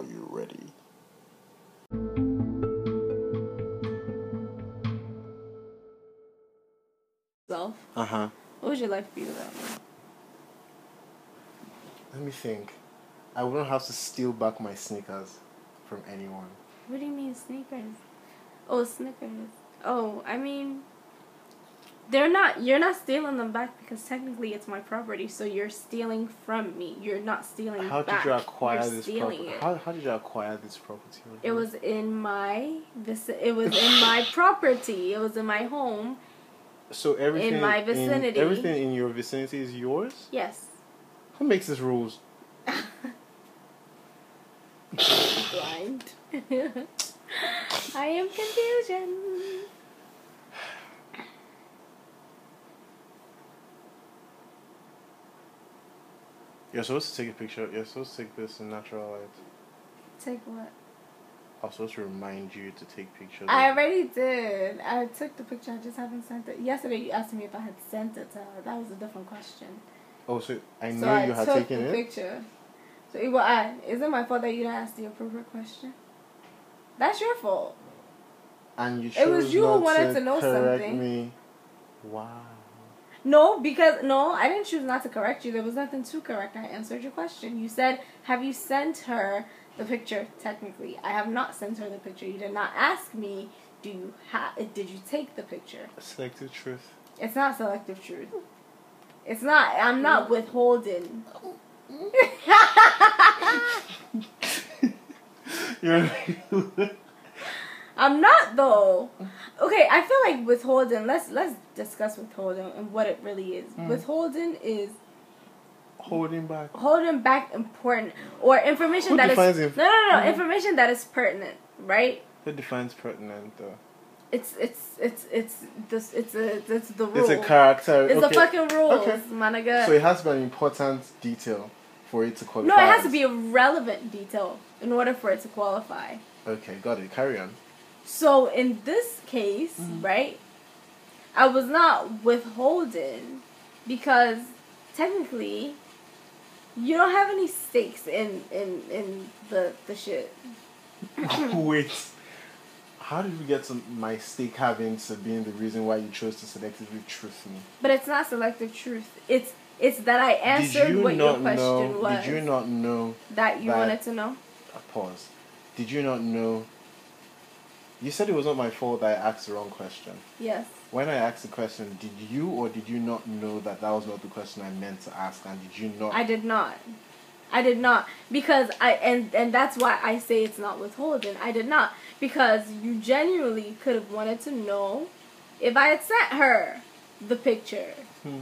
Are you ready? Self. Uh huh. What would your life be without me? Let me think. I wouldn't have to steal back my sneakers from anyone. What do you mean sneakers? Oh, sneakers. Oh, I mean, they're not. You're not stealing them back because technically it's my property. So you're stealing from me. You're not stealing. How back. did you acquire You're this property? it. How, how did you acquire this property? It was in my vici- It was in my property. It was in my home. so everything in my vicinity. everything in your vicinity is yours. Yes. Who makes these rules? Blind. I am confusion. You're supposed to take a picture. You're supposed to take this in natural light. Take what? I was supposed to remind you to take pictures. I already did. I took the picture. I just haven't sent it. Yesterday, you asked me if I had sent it to her. That was a different question. Oh, so I knew so know I you had took taken the it. picture. So it was I. Is it my fault that you didn't ask the appropriate question? That's your fault. And you should It was chose you who wanted to know correct something. Me. Wow. No, because no, I didn't choose not to correct you. There was nothing to correct. I answered your question. You said, "Have you sent her the picture?" Technically, I have not sent her the picture. You did not ask me. Do you ha- Did you take the picture? Selective truth. It's not selective truth. It's not. I'm not withholding. You're. I'm not though. Okay, I feel like withholding. Let's let's discuss withholding and what it really is. Mm. Withholding is holding back. holding back important or information Who that is defines no inf- no no Mhm. information that is pertinent, right? Who defines pertinent though? It's it's it's it's this it's a it's the rule. It's a character. It's okay. the fucking rules, Okay. my nigga. So it has to be an important detail for it to qualify. no, it has to be a relevant detail in order for it to qualify. Okay, got it. Carry on. So in this case, Mhm. right, I was not withholding because technically you don't have any stakes in in in the the shit. Wait. How did we get to my stake having to being the reason why you chose to selectively truth me? But it's not selective truth. It's it's that I answered you what your question know? was. Did you not know? that you that- wanted to know? Pause. Did you not know? You said it was not my fault that I asked the wrong question. Yes. When I asked the question, did you or did you not know that that was not the question I meant to ask? And did you not? I did not. I did not because I and and that's why I say it's not withholding. I did not because you genuinely could have wanted to know if I had sent her the picture. Hmm.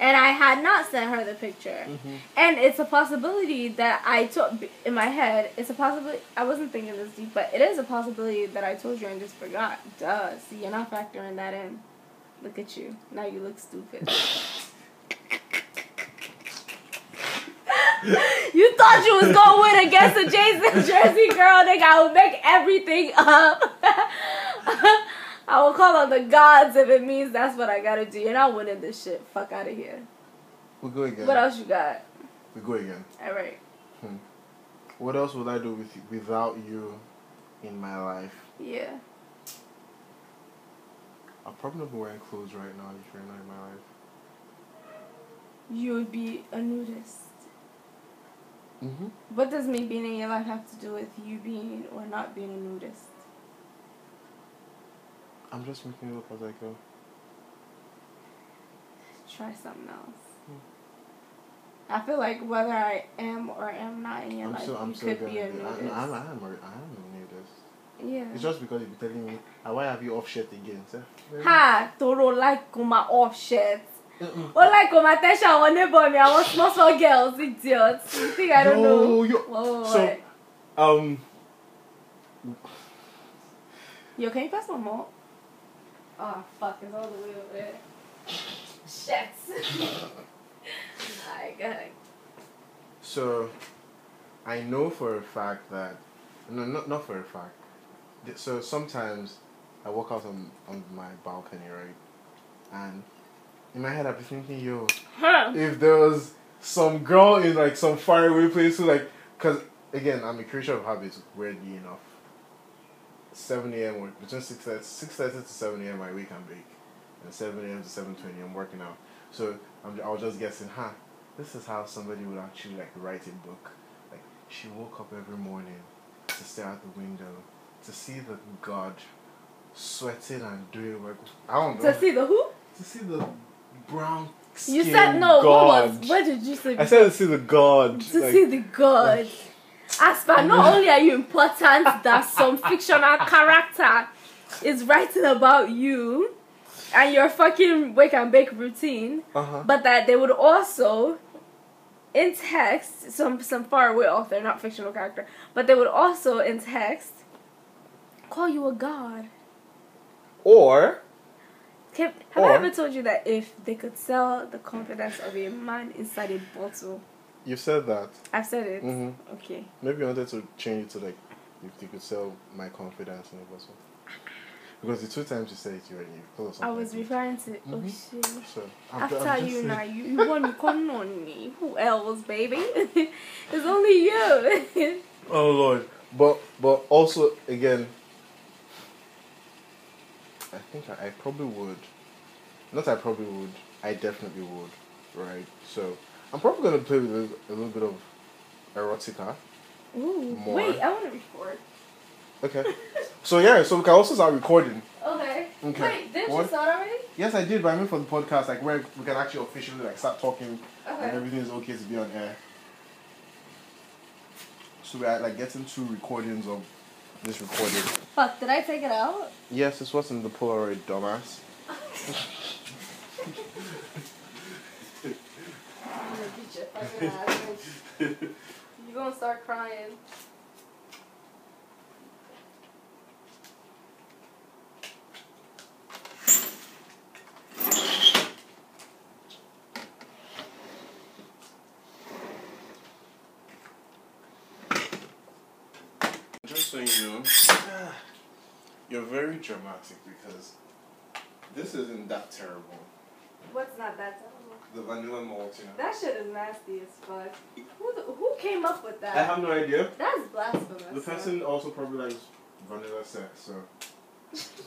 And I had not sent her the picture. Mhm. And it's a possibility that I took in my head. It's a possibility. I wasn't thinking this deep, but it is a possibility that I told you and just forgot. Duh. See, you're not factoring that in. Look at you. Now you look stupid. you thought you was gonna win against the Jason Jersey girl, nigga. I would make everything up. I will call on the gods if it means that's what I gotta do. You're not winning this shit. Fuck out of here. We'll go again. What else you got? We go again. All right. What else would I do with you, without you in my life? Yeah. I'll probably not be wearing clothes right now if you're not in my life. You would be a nudist. Mm-hmm. What does me being in your life have to do with you being or not being a nudist? I'm just making it up as I go. Try something else. I feel like whether I am or am not in your I'm life, I'm you still could be a be. I, nudist. I, am, I am, a, I am a nudist. yeah. It's just because you've been telling me, "Ah, why have you off shirt again? sir?" Ha! Toro like my off shit. Mm-mm. Or like my attention on neighbor me. I want small small girls, idiots. You think I don't know? Yo. Whoa, So-. Um, Yo, can you pass my malt? Oh fuck, it's all the way over there. Shit. Alright, go ahead. so I know for a fact that no, not not for a fact. So sometimes I walk out on on my balcony, right, and in my head I've been thinking, yo, Huh. if there was some girl in like some faraway place who like, cause again, I'm a creature of habits. Weirdly enough, seven a.m. or between six thirty six thirty to seven a.m. my week I'm and bake, and seven a.m. to seven twenty I'm working out. So I'm I was just guessing, huh? This is how somebody would actually like write a book. Like she woke up every morning to stare out the window to see the god sweating and doing work. I don't know. To see the who? To see the brown. You said no. God. What was? What did you say? I said to see the god. to like- see the god. As per, not only are you important that some fictional character is writing about you and your fucking wake and bake routine, Uh-huh. but that they would also, in text, some some faraway author, not fictional character, but they would also in text call you a god. Or have I ever told you that if they could sell the confidence of a man inside a bottle, you said that. I've said it. hmm Okay. Maybe I wanted to change it to like if you could sell my confidence in a bottle. Because the two times you said it, you were you I was referring to oh Mhm. shit. So After you saying- now, you, you want me come on me. Who else, baby? it's only you. Oh lord. But but also again I think I, I probably would not I probably would, I definitely would, right? So I'm probably gonna play with a, little- a little bit of erotica. Ooh. More. Wait, I want to record. Okay. So yeah, so we can also start recording. Okay. Okay. Wait, didn't you start already? Yes, I did, but I mean for the podcast, like where we can actually officially like start talking and everything is okay to be on air. So we are like getting two recordings of this recording. Fuck, did I take it out? Yes, this was in the Polaroid, dumbass. I'm gonna beat your fucking ass. bitch. You gonna start crying. Just so you know, you're very dramatic because this isn't that terrible. What's not that terrible? The vanilla malt, you know. That shit is nasty as fuck. Who the, who came up with that? I have no idea. That's blasphemous. The person also probably likes vanilla sex, so.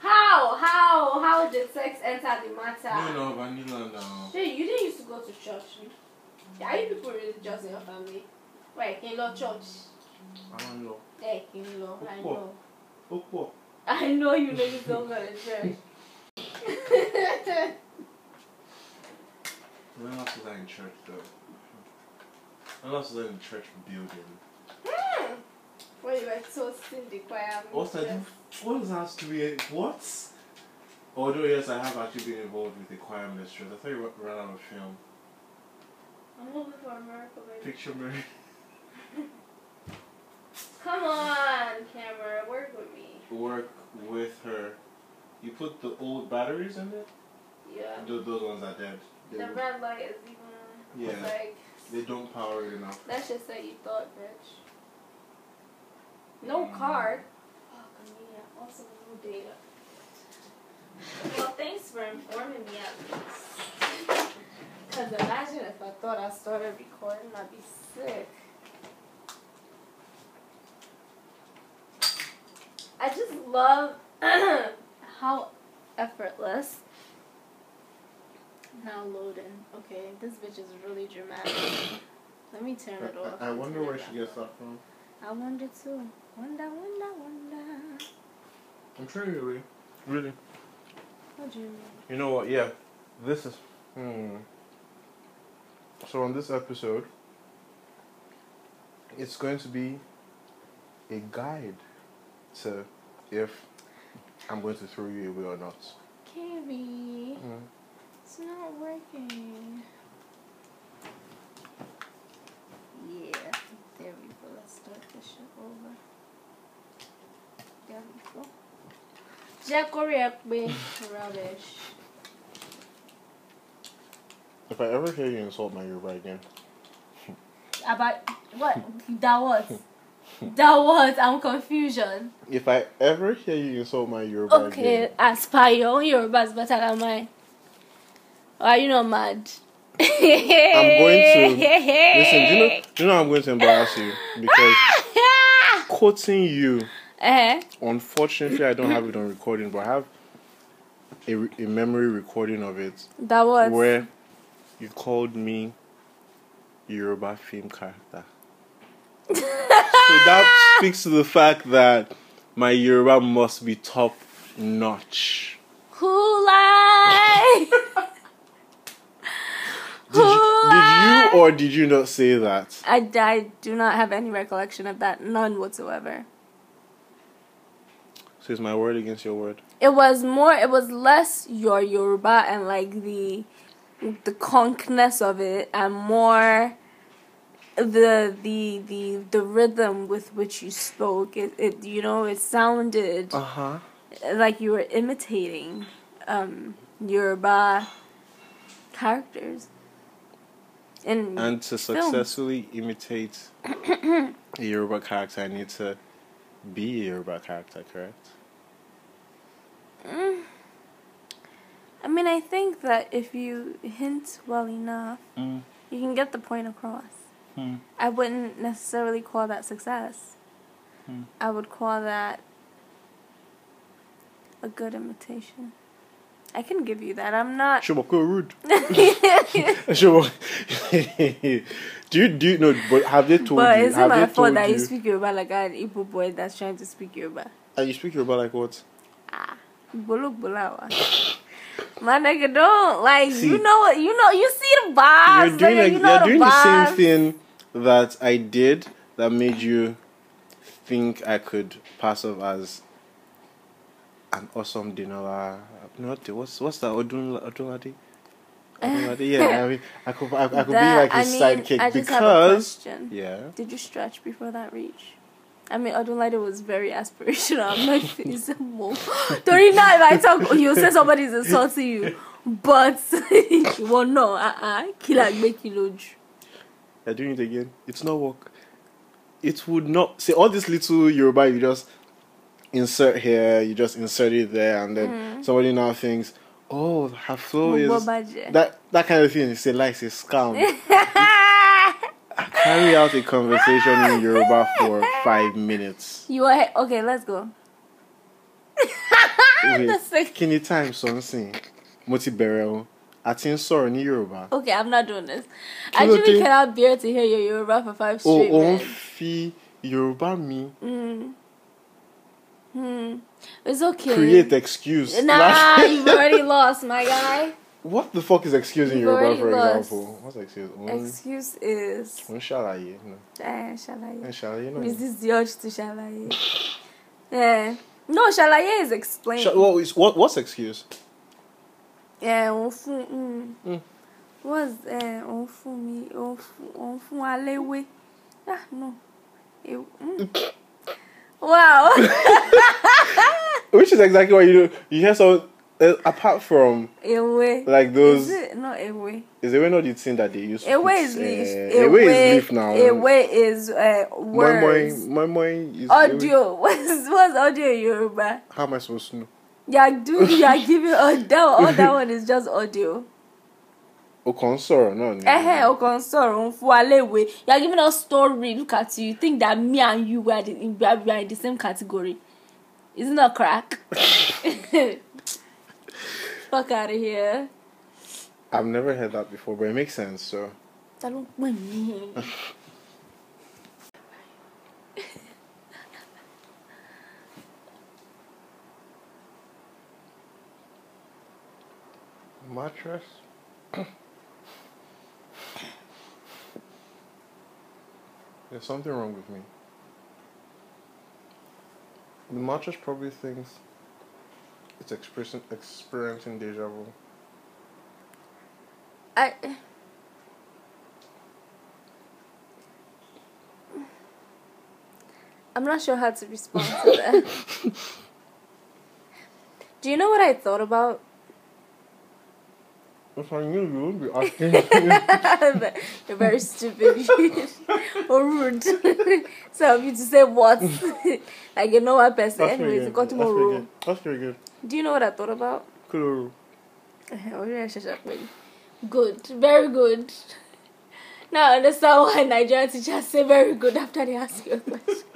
How? How? How did sex enter the matter? No, no, vanilla now. Hey, you didn't used to go to church. Are you people religious in your family? Right, can you love church? I don't know. Hey, can you love? I know. I know you niggas don't go to church. When else was I in church though? When else was I in church building? Hmm. when you were toasting the choir. What's that? mistress. What does that have to be? A, what? Although yes, I have actually been involved with the choir mistress. I thought you ran out of film. I'm hoping for a miracle, baby. Picture Mary. Come on, camera, work with me. Work with her. You put the old batteries in it. Yeah. Those, those ones are dead. They, The red light is even. Yeah. Like they don't power it enough. that shit said you thought, bitch. No Mm. card. Oh, convenient. Also, no data. Well, thanks for informing me at least. Cause imagine if I thought I started recording, I'd be sick. I just love how effortless. Now loading. Okay, this bitch is really dramatic. Let me turn it off. I, I wonder where she gets that from. I wonder too. Wonder, wonder, wonder. I'm trying to really. Really. What do you mean? You know what? Yeah, this is. Hmm. So on this episode, it's going to be a guide to if I'm going to throw you away or not. Carrie, it's not working. Yeah, there we go. Let's start this shit over. There we go. Jack me. Rubbish. If I ever hear you insult my Yoruba again, About what? that was. that was. I'm confusion. if I ever hear you insult my Yoruba again. Okay, again, aspire your own Yoruba is better than mine. Are you not mad? I'm going to listen. Do you know? Do you know I'm going to embarrass you because quoting you. Uh-huh. Unfortunately, I don't have it on recording, but I have a, re- a memory recording of it That was where you called me Yoruba film character. so that speaks to the fact that my Yoruba must be top notch. lie. Did you, did you or did you not say that? I, I do not have any recollection of that, none whatsoever. So is my word against your word? It was more. It was less your Yoruba and like the the conkness of it, and more the the the the rhythm with which you spoke. It, it you know it sounded Uh huh. like you were imitating um Yoruba characters. And, And to successfully imitate a Yoruba character, I need to be a Yoruba character, correct? Mm. I mean, I think that if you hint well enough, Mm. you can get the point across. Hmm. I wouldn't necessarily call that success. Hmm. I would call that a good imitation. I can give you that. I'm not. Shoboko rude. Do you do you know? But have they told but you? is it have my fault that you you? speak Yoruba like an Igbo boy that's trying to speak Yoruba? Uh, you speak Yoruba like what? Ah, Bolo Bolawa. My nigga, don't like See. you know what you know. You see the vibes. you're doing like, you know you're the doing the same thing that I did that made you think I could pass off as an awesome Dinola. Not what's what's that Odun Odunlade? Odunlade? Yeah, I mean, I could I, I could That- be like I his mean, sidekick I just have a because question. yeah. Did you stretch before that reach? I mean, Odunlade was very aspirational. I'm not face more. Torí now, if I talk, you'll say somebody's insulting you. But, well, no, uh-uh. Killer make you lodge. You're doing it again. It's not work. It would not see all this little Yoruba you just insert here, you just insert it there, and then Mm. somebody now thinks, oh, her flow is that that kind of thing. It's a lie, it's a scam. Carry out a conversation in Yoruba for five minutes. you are, okay, let's go. Wait, kí ni time sìn? Mo ti bẹ̀rẹ̀ o. A ti ń sọ̀rọ̀ ní Yorùbá. Okay, I'm not doing this. I dé? cannot bear to hear your Yoruba for five straight ò ń minutes. fi Yorùbá mi Mm. Hmm. It's okay. create excuse. Nah, Like- you've already lost, my guy. What the fuck is excuse in You've Yoruba, for lost. example? What's excuse? Mm, Excuse is. mm, ṣàlàyé. No. Eh, ṣàlàyé. Eh, ṣàlàyé ni. Resist the urge to ṣàlàyé. Yeah. No, ṣàlàyé is explain. Sh- what, is, what, what's excuse? Yeah, òun fún. Mm. Mm. What's eh, òun fún mi? Òun fún òun fún wa léwé. Ah, no. Ew- mm. Wow. Which is exactly what you do. You hear so uh, apart from Ewé. like those. Is it not ewé? Is it not the thing that they use? put, is leaf. Uh, Ewe is leaf now. Ewé is uh, words. moi moi moi is Audio. What's what's audio in Yoruba? How am I supposed to know? Yeah, do yeah, giving oh that all that one is just audio. O kàn ń sọ̀rọ̀ náà ni. Eh, o kàn sọ̀rọ̀ ń fún wa léwe. You are giving us story. Look at you. You think that me and you were the, we are we are in the same category? Isn't that crack? Fuck out of here. I've never heard that before, but it makes sense. So Ta ló ń pè mí? mattress. There's something wrong with me. The mattress probably thinks it's experiencing experiencing deja vu. I. I'm not sure how to respond to that. Do you know what I thought about? If I knew you would be asking. You're very stupid or rude. so you to say what? like you know what person. Anyways, good. got That's more good. That's very good. Do you know what I thought about? Shut up. Good, very good. Now I understand why Nigerian teachers say very good after they ask you a question.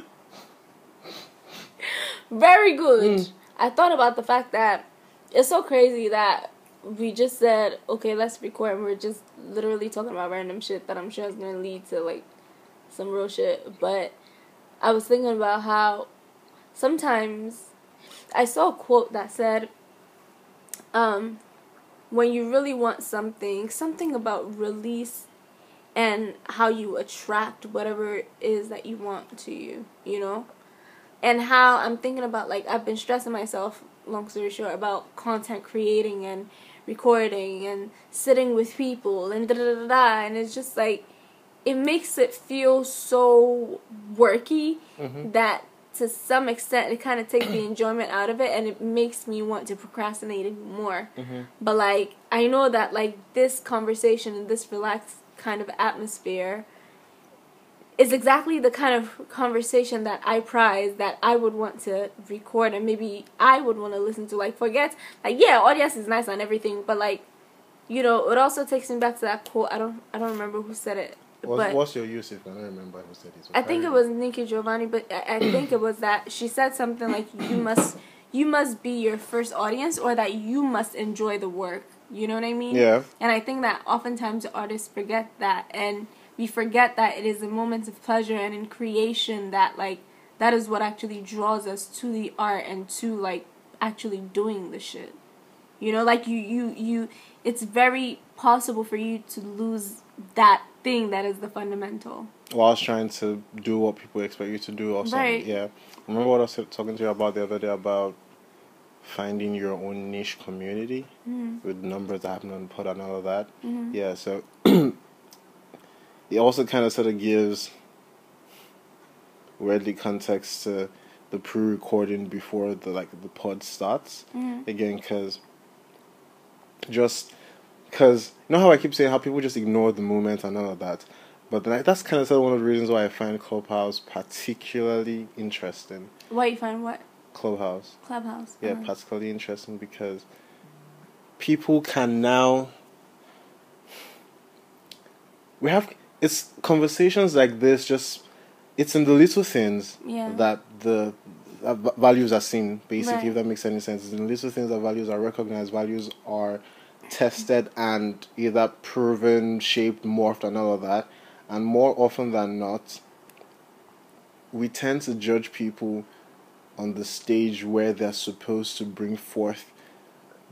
very good. Mm. I thought about the fact that it's so crazy that we just said, okay, let's record, and we're just literally talking about random shit that I'm sure is gonna lead to like some real shit. But I was thinking about how sometimes I saw a quote that said, um, when you really want something, something about release and how you attract whatever it is that you want to you, you know? And how I'm thinking about like I've been stressing myself, long story short, about content creating and recording and sitting with people and da da da da and it's just like it makes it feel so worky Mm-hmm. that to some extent it kind of takes the enjoyment out of it and it makes me want to procrastinate even more Mm-hmm. but like i know that like this conversation and this relaxed kind of atmosphere is exactly the kind of conversation that i prize that i would want to record and maybe i would want to listen to like forget like yeah audience is nice on everything but like you know it also takes me back to that quote i don't i don't remember who said it What's, but what's your use if I don't remember who said it? I think it was Nikki Giovanni, but I, I think it was that she said something like you must you must be your first audience or that you must enjoy the work. You know what I mean? Yeah. And I think that oftentimes artists forget that and we forget that it is the moments of pleasure and in creation that like that is what actually draws us to the art and to like actually doing the shit. You know, like you you you it's very possible for you to lose that thing that is the fundamental. Whilst trying to do what people expect you to do something. Right. Yeah. Remember what I was talking to you about the other day about finding your own niche community Mm-hmm. with numbers that happen on pod and all of that. Mhm. Yeah, so it also kind of sort of gives weirdly context to the pre-recording before the like the pod starts Mhm. again because just because you know how I keep saying how people just ignore the moment and all of that, but like, that's kind of sort of one of the reasons why I find Clubhouse particularly interesting. Why you find what? Clubhouse, Clubhouse. yeah, Uh-huh. particularly interesting because people can now we have it's conversations like this just it's in the little things Yeah. that the uh, values are seen basically Right. if that makes any sense it's in the little things that values are recognized values are tested and either proven shaped morphed and all of that and more often than not we tend to judge people on the stage where they're supposed to bring forth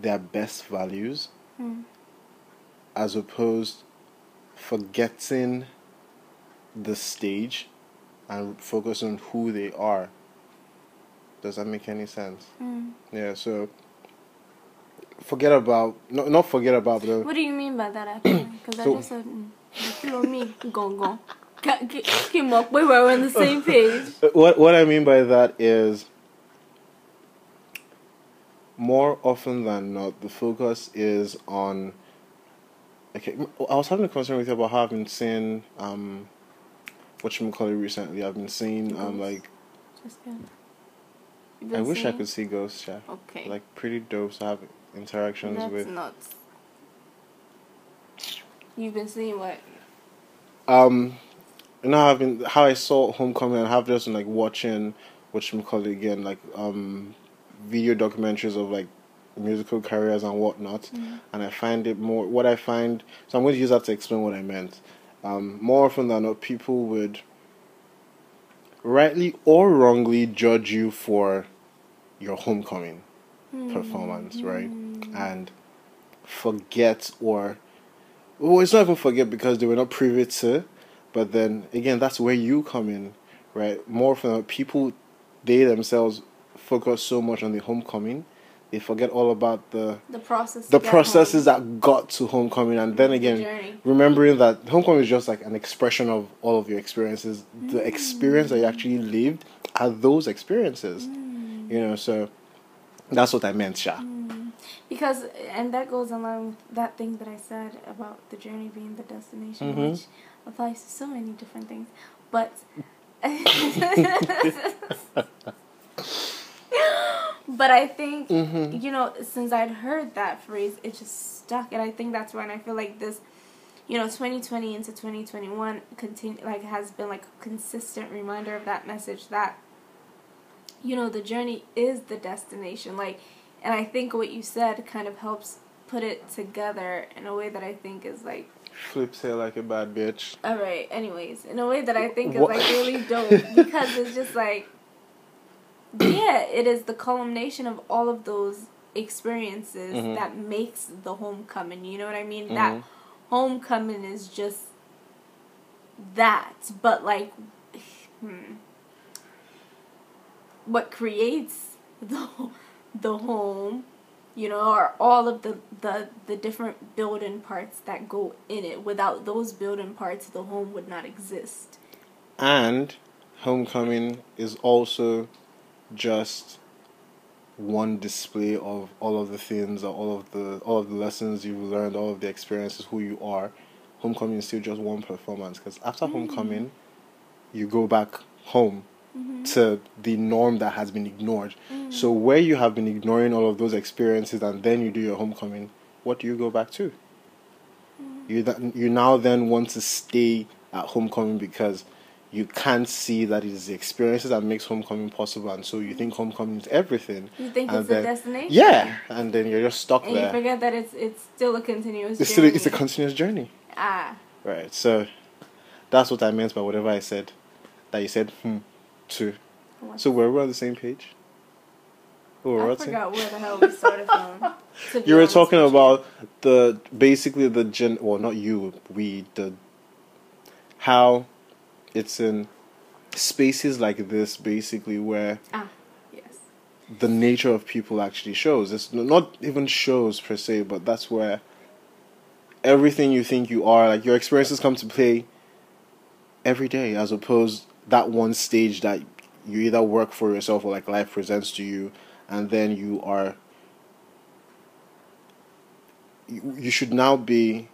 their best values Mm. as opposed forgetting the stage and focus on who they are. Does that make any sense? Mm. Yeah, so forget about no, not forget about the What do you mean by that actually? Because So- I just said, mm, me, gone. Came up, we were on the same page. what what I mean by that is more often than not the focus is on okay I was having a conversation with you about how I've been seeing um what you call it recently. I've been seeing um like. I wish I could see ghosts, yeah. Okay. Like pretty dope to have interactions That's with nuts. You've been seeing what? um know I've been how I saw Homecoming and have just been like watching what you call it again, like um video documentaries of like musical careers and whatnot Mm-hmm. and I find it more what I find so I'm going to use that to explain what I meant. Um more often than not people would rightly or wrongly judge you for your homecoming performance, right? And forget or well, it's not even forget because they were not privy to, but then again, that's where you come in, right? More often, people they themselves focus so much on the homecoming, they forget all about the The process. the processes home. that got to homecoming, and then again, journey. remembering that homecoming is just like an expression of all of your experiences. The mm. experience that you actually lived are those experiences, mm. you know. So that's what I meant, Sha. Mm. Because, and that goes along with that thing that I said about the journey being the destination, Mhm. which applies to so many different things. But, But I think Mhm. you know, since I'd heard that phrase, it just stuck, and I think that's why. And I feel like this, you know, twenty twenty into twenty twenty one continue like has been like a consistent reminder of that message that, you know, the journey is the destination. Like, and I think what you said kind of helps put it together in a way that I think is like Flips hair like a bad bitch. all right. Anyways, in a way that I think is What? like really dope because it's just like, yeah, it is the culmination of all of those experiences Mhm. that makes the homecoming. You know what I mean? That Mhm. homecoming is just that, but like, hmm, what creates the the home you know, are all of the, the the different building parts that go in it. Without those building parts, the home would not exist. And homecoming is also just one display of all of the things, or all of the all of the lessons you've learned, all of the experiences, who you are. Homecoming is still just one performance because after mm. homecoming, you go back home mm-hmm. to the norm that has been ignored. Mm. So where you have been ignoring all of those experiences and then you do your homecoming, what do you go back to? Mm. You th- you now then want to stay at homecoming because you can't see that it is the experiences that makes homecoming possible, and so you think homecoming is everything. You think and it's then- a destination? Yeah, and then you're just stuck And you there. forget that it's it's still a continuous. It's still journey. it's a continuous journey. ah. Right. So that's what I meant by whatever I said. That you said hmm to. What? So were we on the same page? Oh, we're I on the same- forgot where the hell we started from. You were talking about the basically the gen well not you we the how it's in spaces like this basically where Ah, yes. the nature of people actually shows. It's not even shows per se, but that's where everything you think you are, like your experiences come to play every day, as opposed that one stage that you either work for yourself or like life presents to you, and then you are. You, you should now be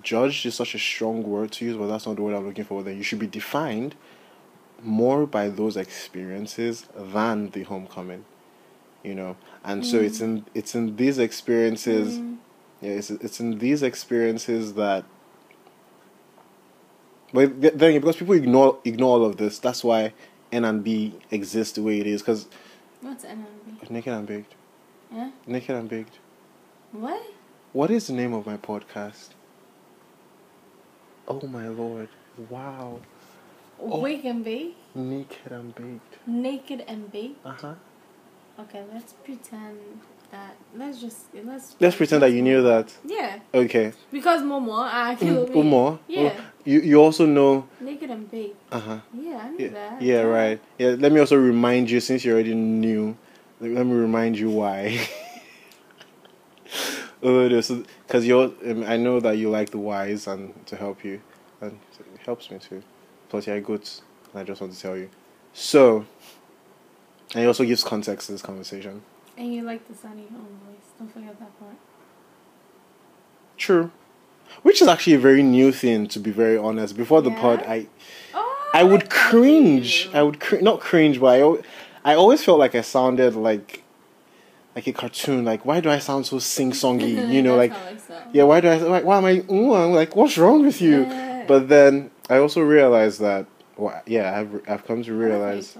judged is such a strong word to use, but that's not the word I'm looking for. Then you should be defined more by those experiences than the homecoming you know and so it's in it's in these experiences Mm. yeah it's it's in these experiences that but then because people ignore ignore all of this that's why N and B exist the way it is because What's NMB? naked and baked Yeah. naked and baked What? what is the name of my podcast oh my lord wow Oh. Wake and bake. naked and baked Naked and baked? uh-huh Okay, let's pretend that. Let's just let's. let's pretend that you knew that Yeah, okay because Momo, I kill me. Umo Yeah. you you also know Naked and baked. uh-huh Yeah, I knew Yeah, that. yeah, right. Yeah, let me also remind you, since you already knew, let me remind you why. oh, because you're, um, I know that you like the wise and to help you, and it helps me too. Plus, you're good, and I just want to tell you. So, and it also gives context to this conversation. And you like the sunny home voice. Don't forget that part. True. Which is actually a very new thing, to be very honest. Before the pod, I Oh, I would cringe. you. I would cr- not cringe, but I, I always felt like I sounded like like a cartoon. Like, why do I sound so sing songy? You know, like That's how I sound. yeah, why do I like why am I? Ooh, I'm like, what's wrong with you? Yeah. But then I also realized that. Well, yeah, I've I've come to I like how realize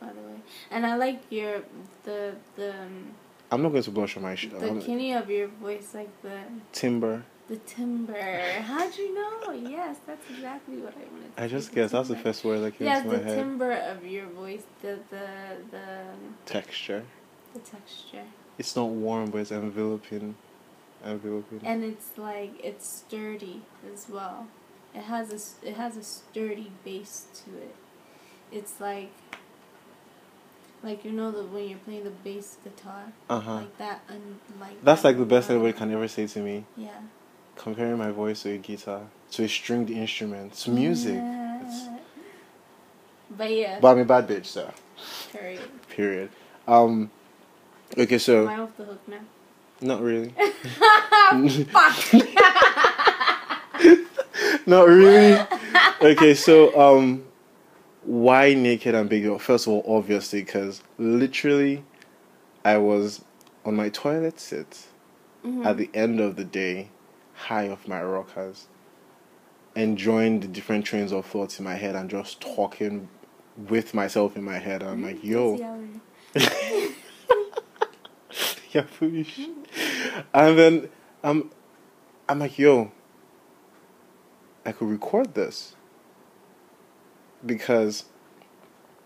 by the way, and I like your the the um, I'm not going to blush on my sh- the kinny of your voice, like the timbre. the timbre. How'd you know? Yes, that's exactly what I wanted. To I just guess that's the first word that came Yes, to the my head. timbre of your voice, the the the Texture. The texture, It's not warm, but it's enveloping. Enveloping. and it's like it's sturdy as well. It has a it has a sturdy base to it. It's like like you know the when you're playing the bass guitar Uh huh. like that and like That's that like the best anybody can ever say to me. Yeah. comparing my voice to a guitar, to a stringed instrument, to music. Yeah. It's- But yeah, But I'm a bad bitch, so period. period. Um, okay, so. Am I off the hook now? not really, Fuck. not really. Okay, so um, why naked and big? First of all, obviously, because literally, I was on my toilet sit Mhm. at the end of the day, high off my rockers, enjoying the different trains of thoughts in my head and just talking with myself in my head. I'm like, yo, And then I'm, I'm like, yo, I could record this because,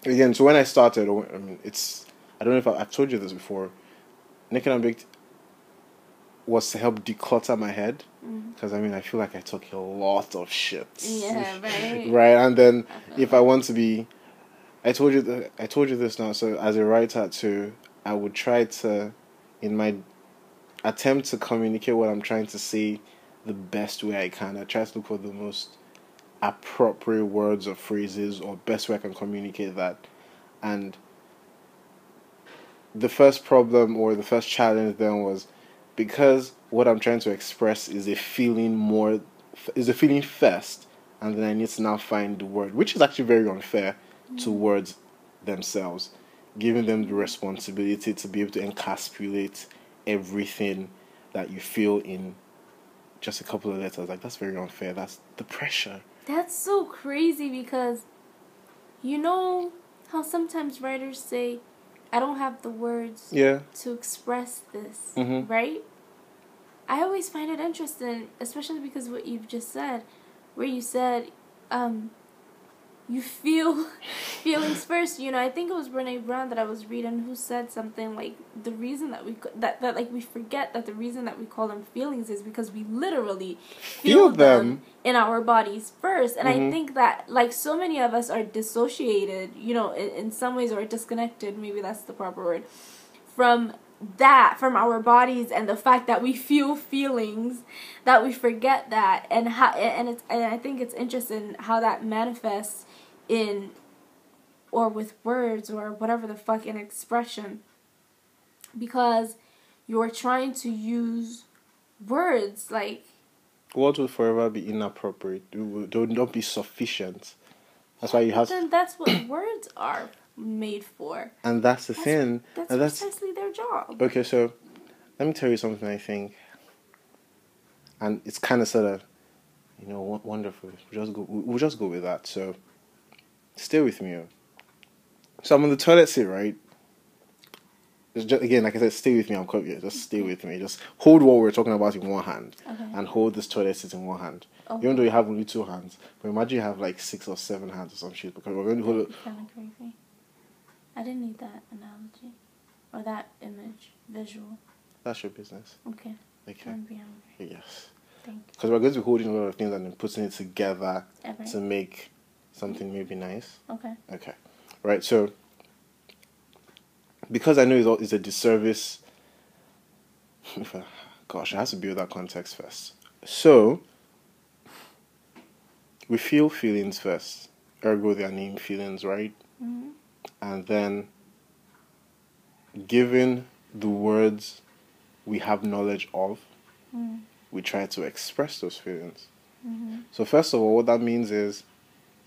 again, so when I started, I mean, it's I don't know if I, I've told you this before. Naked and Baked was to help declutter my head mm-hmm. because I mean I feel like I took a lot of shit. Yeah, right. right, and then if I want to be, I told you that I told you this now. So as a writer too, I would try to, in my attempt to communicate what I'm trying to say, the best way I can. I try to look for the most appropriate words or phrases or best way I can communicate that, and the first problem or the first challenge then was because what I'm trying to express is a feeling more is a feeling first and then I need to now find the word which is actually very unfair to mm. words themselves giving them the responsibility to be able to encapsulate everything that you feel in just a couple of letters like that's very unfair that's the pressure That's so crazy because you know how sometimes writers say, I don't have the words yeah to express this, Mhm. right? I always find it interesting, especially because what you've just said, where you said, um, you feel feelings first. You know, I think it was Brene Brown that I was reading who said something like the reason that we that that like we forget that the reason that we call them feelings is because we literally feel, Feel them. them. in our bodies first. And I Mhm. think that like so many of us are dissociated, you know, in, in some ways or disconnected, maybe that's the proper word, from that from our bodies and the fact that we feel feelings that we forget that and how and it's and I think it's interesting how that manifests in or with words or whatever the fuck in expression because you're trying to use words like words will forever be inappropriate they will they will not be sufficient that's why you have then that's what words are made for and that's the That's- thing that's, and that's precisely their job Okay, so let me tell you something I think, and it's kind of sort of, you know, wonderful. We'll just go. We'll just go with that. So, stay with me. oh. So I'm on the toilet seat, right? Just, again, like I said, stay with me. I'm yeah, Just stay with me. Just hold what we're talking about in one hand, Okay. and hold this toilet seat in one hand. Okay. Even though you have only two hands, but imagine you have like six or seven hands or some shit. Because we're going to hold it. kind of crazy I didn't need that analogy or that image visual That's your business. okay Okay. don't be angry Yes. thank you Because we're going to be holding a lot of things and then putting it together to make something maybe nice. okay Okay. Right. So, because I know it's, all, it's a disservice. Gosh, I have to build that context first. So, we feel feelings first. Ergo, they are named feelings, right? hmm And then, given the words we have knowledge of, hmm we try to express those feelings. hmm So first of all, what that means is,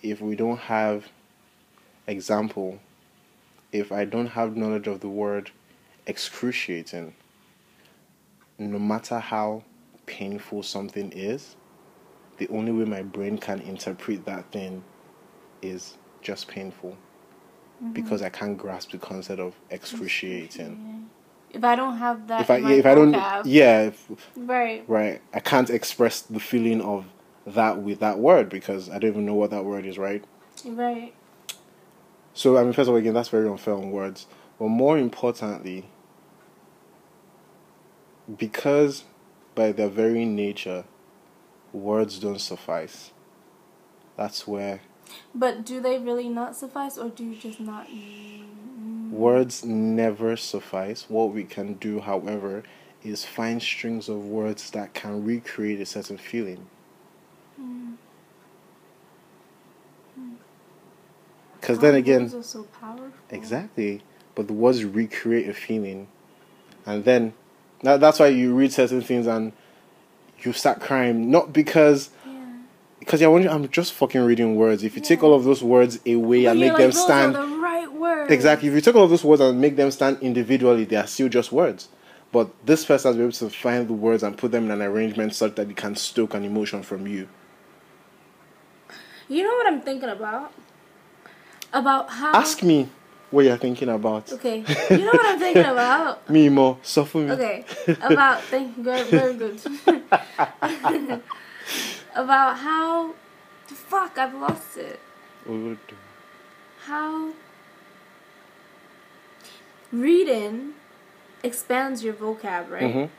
if we don't have example, if I don't have knowledge of the word excruciating, no matter how painful something is, the only way my brain can interpret that thing is just painful. Mm-hmm. Because I can't grasp the concept of excruciating. if I don't have that If I if I don't yeah, if, right. right i can't express the feeling of that with that word because i don't even know what that word is right? Right. So i mean first of all again that's very unfair on words. But more importantly because by their very nature words don't suffice. That's where but do they really not suffice or do you just not mm, words never suffice. What we can do however is find strings of words that can recreate a certain feeling because then again words are so powerful Exactly. But the words recreate a feeling. And then that, that's why you read certain things and you start crying. Not because because wondering I'm just fucking reading words. If you take all of those words away But and make like, them stand the right. Exactly. If you take all of those words and make them stand individually, they are still just words. But this person has been able to find the words and put them in an arrangement such that it can stoke an emotion from you. You know what I'm thinking about? About how. Ask me what you're thinking about. Okay. You know what I'm thinking about? Me more. Suffer me. Okay. About. Thank you. Very, very good. about how. Fuck, I've lost it. Would. How. Reading expands your vocab, right? Mhm.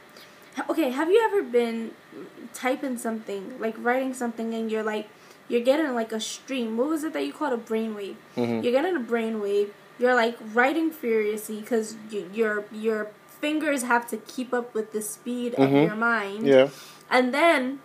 Okay, have you ever been typing something, like writing something, and you're like, you're getting like a stream? What was it that you called a brainwave? Mhm. You're getting a brainwave. You're like writing furiously because you, your your fingers have to keep up with the speed of Mhm. your mind. Yeah. And then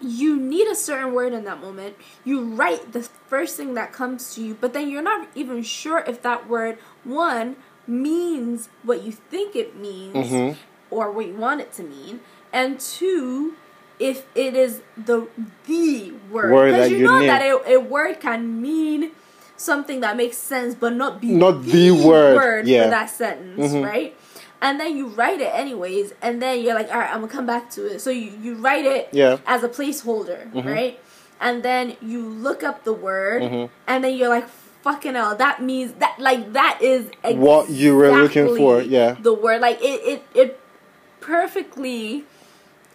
you need a certain word in that moment. You write the first thing that comes to you, but then you're not even sure if that word one means what you think it means Mhm. or what you want it to mean, and two, if it is the the word. Word Because you you know need. that a, a word can mean something that makes sense, but not be Not the word, yeah. for that sentence, Mhm. right? And then you write it anyways, and then you're like, all right, I'm gonna come back to it. So you, you write it Yeah. as a placeholder, Mhm. right? And then you look up the word, Mhm. and then you're like, fucking hell, that means that, like, that is What you were looking for, yeah. The word, like, it, it, it perfectly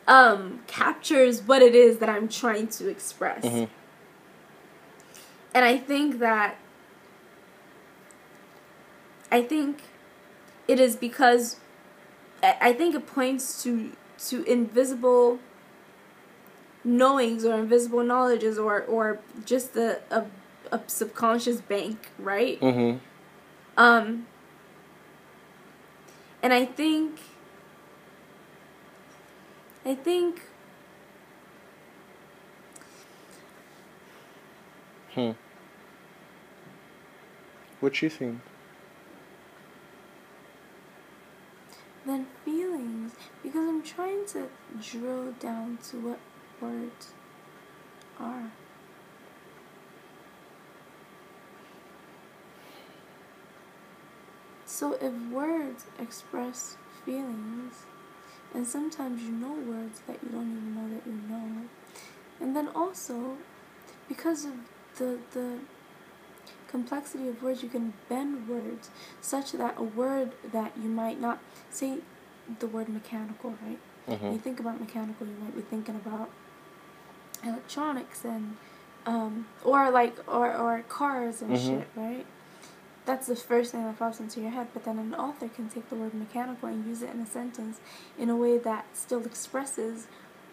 um captures what it is that I'm trying to express. Mhm. And I think that I think it is because I think it points to to invisible knowings or invisible knowledges or or just the a, a subconscious bank, right? Mhm. Um and I think I think Hmm. What you think? then feelings because I'm trying to drill down to what words are. So if words express feelings, and sometimes you know words that you don't even know that you know, and then also because of the the complexity of words, you can bend words such that a word that you might not say the word mechanical, right? When you think about mechanical, you might be thinking about electronics and um, or like or or cars and Mhm. shit, right? That's the first thing that pops into your head. But then an author can take the word mechanical and use it in a sentence in a way that still expresses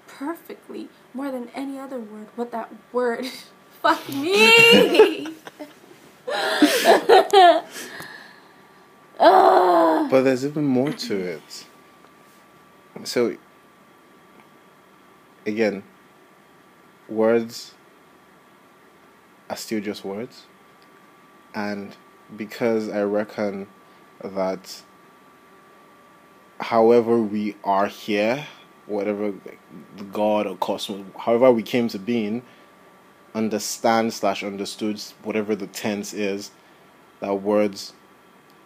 perfectly more than any other word what that word. Fuck me. But there's even more to it. So, again, words are still just words. And because I reckon that however we are here, whatever the God or cosmos, however we came to being, understand slash understood whatever the tense is, that words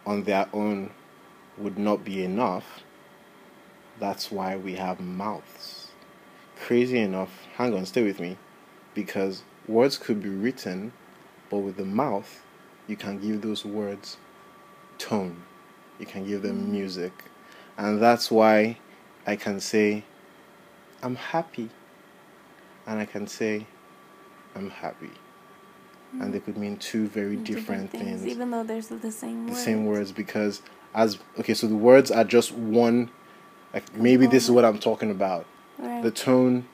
on their own would not be enough. That's why we have mouths. Crazy enough, hang on, stay with me. Because words could be written, but with the mouth, you can give those words tone. You can give them Mm. music. And that's why I can say, I'm happy. And I can say, I'm happy. And they could mean two very different, things even though there's the same the words. same words because as okay so the words are just one like maybe this is what i'm talking about Right. the tone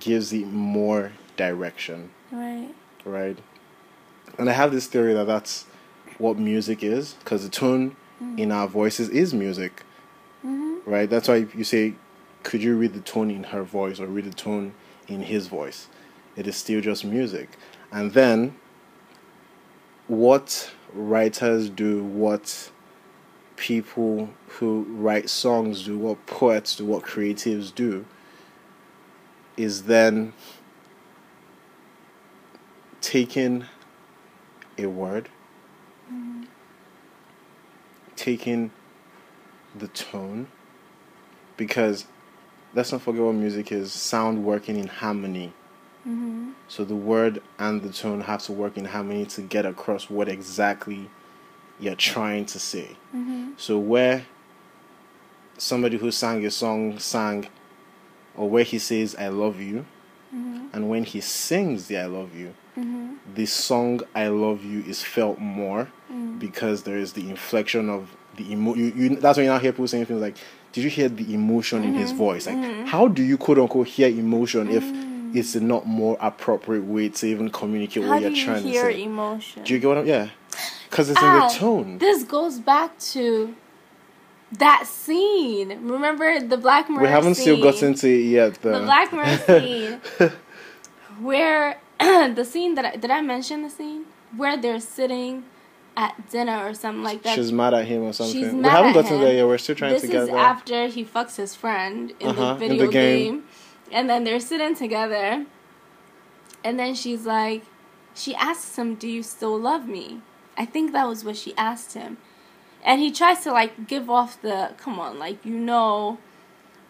gives it more direction right. right and i have this theory that that's what music is because the tone in our voices is music. Mm-hmm. right? That's why you say could you read the tone in her voice or read the tone in his voice? It is still just music. And then what writers do what people who write songs do what poets do what creatives do is then taking a word taking the tone because let's not forget what music is sound working in harmony. Mm-hmm. So the word and the tone have to work in harmony to get across what exactly you're trying to say. Mm-hmm. So where somebody who sang a song sang, or where he says "I love you," Mm-hmm. and when he sings the "I love you," Mm-hmm. the song "I love you" is felt more Mm. because there is the inflection of the emo. You, you, that's when you now hear people saying things like, "Did you hear the emotion in Mm-hmm. his voice?" Like, how do you quote unquote hear emotion if Mm. it's a not more appropriate way to even communicate How what you're you trying hear to say? emotion? Do you get what I'm? Yeah, because it's in the tone. This goes back to that scene. Remember the Black Mirror We haven't scene? still gotten to it yet. Though. the Black Mirror scene where the scene that I, did I mention the scene where they're sitting at dinner or something like that. She's mad at him or something. She's we haven't gotten him. there yet. We're still trying this to get there. This is after he fucks his friend in Uh-huh, the in video the game. game. and then they're sitting together, and then she's like, she asks him, "Do you still love me?" I think that was what she asked him, and he tries to like give off the, "Come on, like you know,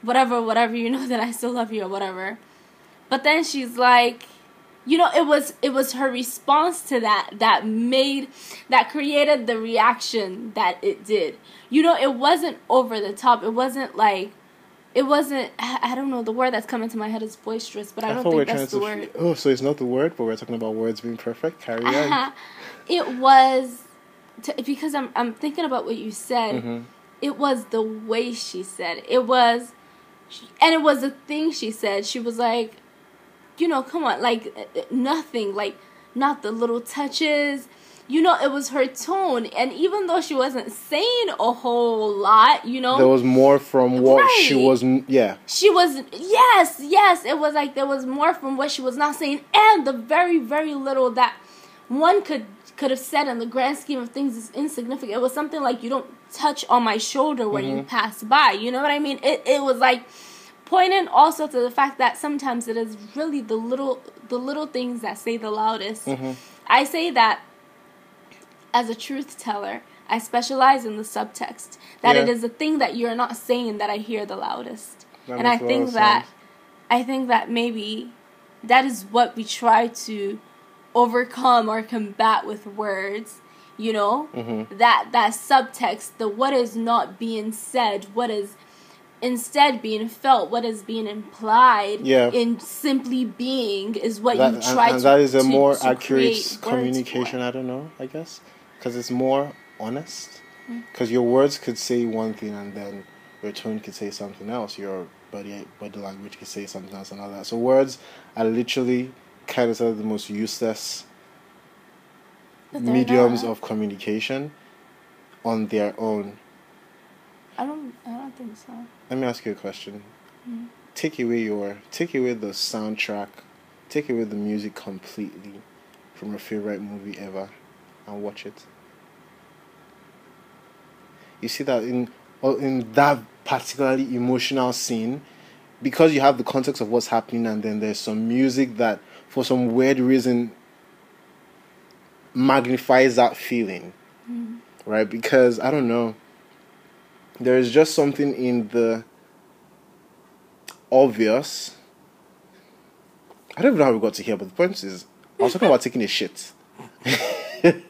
whatever, whatever, you know that I still love you or whatever," but then she's like. You know, it was it was her response to that that made that created the reaction that it did. You know, it wasn't over the top. It wasn't like it wasn't I don't know, the word that's coming to my head is boisterous, but I, don't thought we were think that's the word. Oh, so it's not the word, but we're talking about words being perfect. Carry on. it was to, because I'm I'm thinking about what you said. Mhm. It was the way she said. It, it was and it was a thing she said. She was like, you know, come on, like uh, uh, nothing, like not the little touches. You know, it was her tone, and even though she wasn't saying a whole lot, you know, There was more from what she was. Yeah. she was yes yes it was like there was more from what she was not saying and the very very little that one could could have said in the grand scheme of things is insignificant. It was something like you don't touch on my shoulder when you mm-hmm. pass by. You know what i mean? It, it was like pointing also to the fact that sometimes it is really the little the little things that say the loudest. Mm-hmm. I say that as a truth teller i specialize in the subtext that it Yeah. is a thing that you're not saying that i hear the loudest. That and I makes a lot think that sense. I think that maybe that is what we try to overcome or combat with words. You know Mhm. that that subtext, the what is not being said, what is instead being felt, what is being implied Yeah. in simply being is what That, you and, try and to that is a to- more to accurate communication. I don't know. I guess because it's more honest. Mm. Because your words could say one thing and then your tone could say something else. Your body body language could say something else and all that. So words are literally kind of the most useless mediums not. of communication on their own. I don't. I don't think so. Let me ask you a question. Mm. Take away your take away the soundtrack, take away the music completely from your favorite movie ever and watch it. You see that in or in that particularly emotional scene, because you have the context of what's happening and then there's some music that for some weird reason magnifies that feeling. Mm. Right? Because I don't know there is just something in the obvious. I don't even know how we got to here, but the point is, I was talking about taking a shit.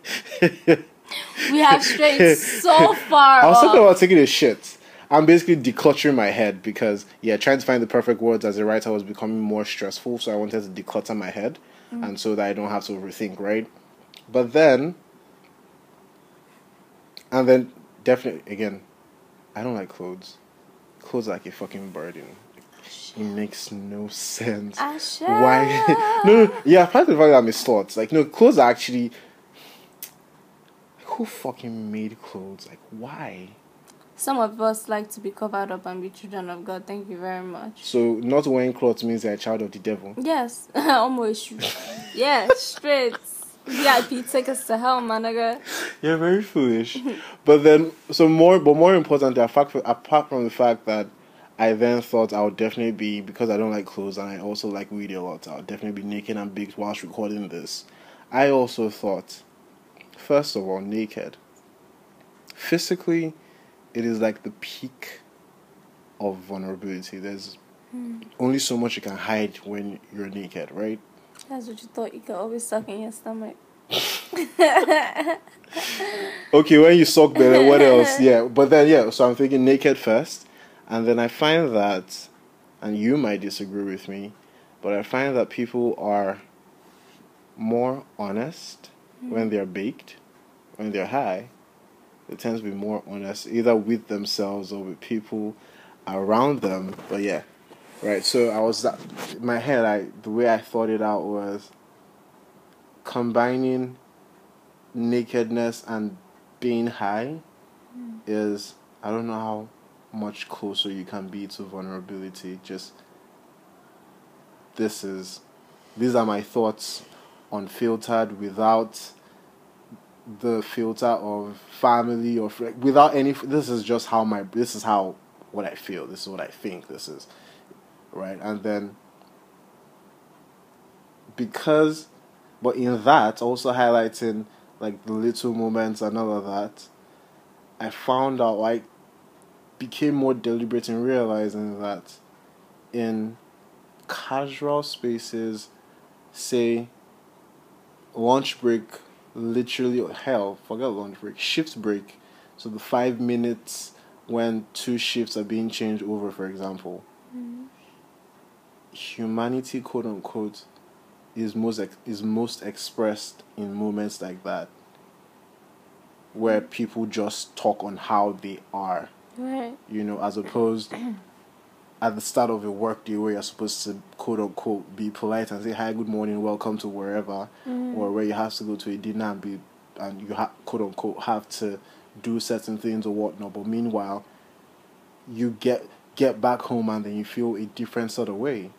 We have strayed so far. I was off. talking about taking a shit. I'm basically decluttering my head because, yeah, trying to find the perfect words as a writer was becoming more stressful, so I wanted to declutter my head and so that I don't have to overthink, right? But then, and then definitely, again, I don't like clothes. Clothes are like a fucking burden. It makes no sense. Why? no, no, yeah, apart from the fact that I'm a slut, like, no, clothes are actually. Who fucking made clothes? Like, why? Some of us like to be covered up and be children of God. Thank you very much. So, not wearing clothes means you're a child of the devil. Yes, almost. yeah, straight. VIP tickets to hell, my nigga. You're very foolish. but then, so more, but more importantly, apart from, apart from the fact that I then thought I would definitely be, because I don't like clothes and I also like video a lot, I would definitely be naked and baked whilst recording this. I also thought, first of all, naked. physically, it is like the peak of vulnerability. There's Hmm. only so much you can hide when you're naked, right? That's what you thought. You could always suck in your stomach. Okay, when you suck better, what else? Yeah, but then yeah, so I'm thinking naked first, and then I find that, and you might disagree with me, but I find that people are more honest when they're baked, when they're high. They tends to be more honest, either with themselves or with people around them. But yeah, right. So I was that in my head. I the way I thought it out was combining nakedness and being high hmm. is I don't know how much closer you can be to vulnerability. Just this is these are my thoughts unfiltered without the filter of family or fr- without any this is just how my this is how what I feel this is what I think this is right? And then because but in that also highlighting like the little moments and all of that I found out like became more deliberate in realizing that in casual spaces say lunch break literally oh, hell forget lunch break. Shift break. So the five minutes when two shifts are being changed over for example mm-hmm. humanity quote unquote is most ex- is most expressed in moments like that where mm. people just talk on how they are. Right. you know, as opposed at the start of a work day where you're supposed to quote unquote be polite and say hi, good morning, welcome to wherever, mm. or where you have to go to a dinner and be and you ha- quote unquote have to do certain things or whatnot. But meanwhile, you get get back home and then you feel a different sort of way.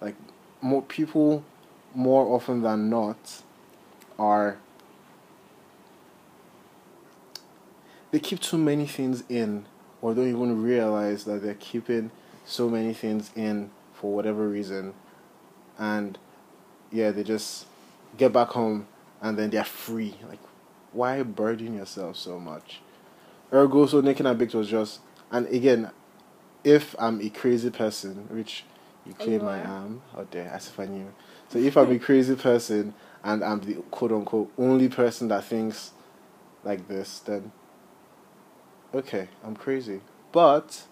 Like more people, more often than not, are they keep too many things in or don't even realize that they're keeping so many things in for whatever reason. And yeah they just get back home and then they're free. Like why burden yourself so much? Ergo so naked and baked was just and again if i'm a crazy person which you oh, claim You i am oh, how dare as if i knew. So if i'm a crazy person and i'm the quote unquote only person that thinks like this then okay, I'm crazy. But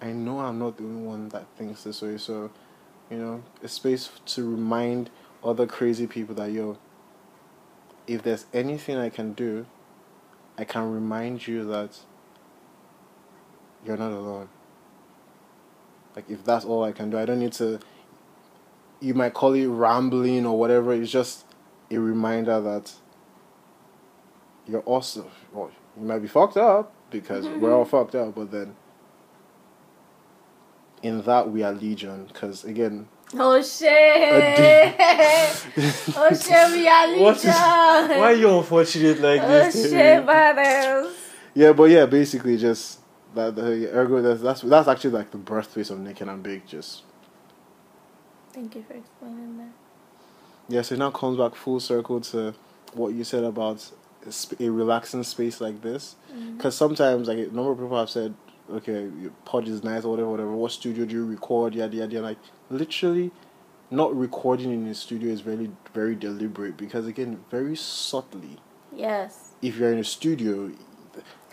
I know I'm not the only one that thinks this way. So, you know, a space to remind other crazy people that, yo, if there's anything I can do, I can remind you that you're not alone. Like, if that's all I can do, I don't need to, you might call it rambling or whatever. It's just a reminder that you're also, well, you might be fucked up because we're all fucked up, but then in that we are legion. Because again, Oh shit! oh shit, we are What is- legion. why are you unfortunate like Oh this? shit, brothers. Yeah, but yeah, basically just that. The, ergo, that's, that's that's actually like the birthplace of Naked and Baked. Just Thank you for explaining that. yeah, so it now comes back full circle to what you said about a, sp- a relaxing space like this. Mm-hmm. Because sometimes, like a number of people have said, okay, your pod is nice or whatever, whatever. What studio do you record? Yada yada. yada. Like literally, not recording in a studio is very very deliberate because again, very subtly. Yes. If you're in a studio,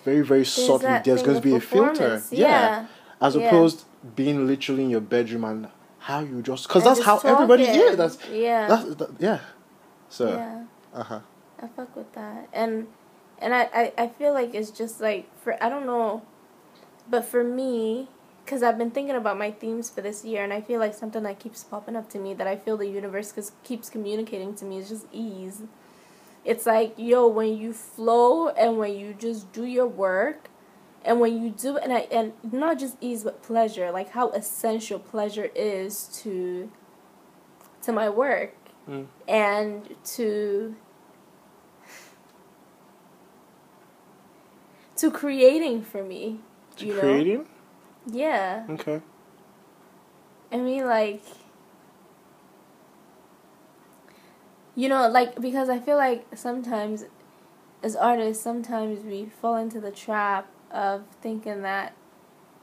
very very There's subtly, there's going to be a filter. Yeah. Yeah. As Yeah. opposed being literally in your bedroom and how you just because that's how everybody is. That's yeah. that's that, yeah. So yeah. uh huh. I fuck with that. And and I, I, I feel like it's just like for I don't know but for me cuz I've been thinking about my themes for this year and I feel like something that keeps popping up to me that I feel the universe cause keeps communicating to me is just ease. It's like yo when you flow and when you just do your work and when you do and I and not just ease but pleasure like how essential pleasure is to to my work Mm. and to to creating for me you know Creating. yeah Okay. i mean like you know like because i feel like sometimes as artists, sometimes we fall into the trap of thinking that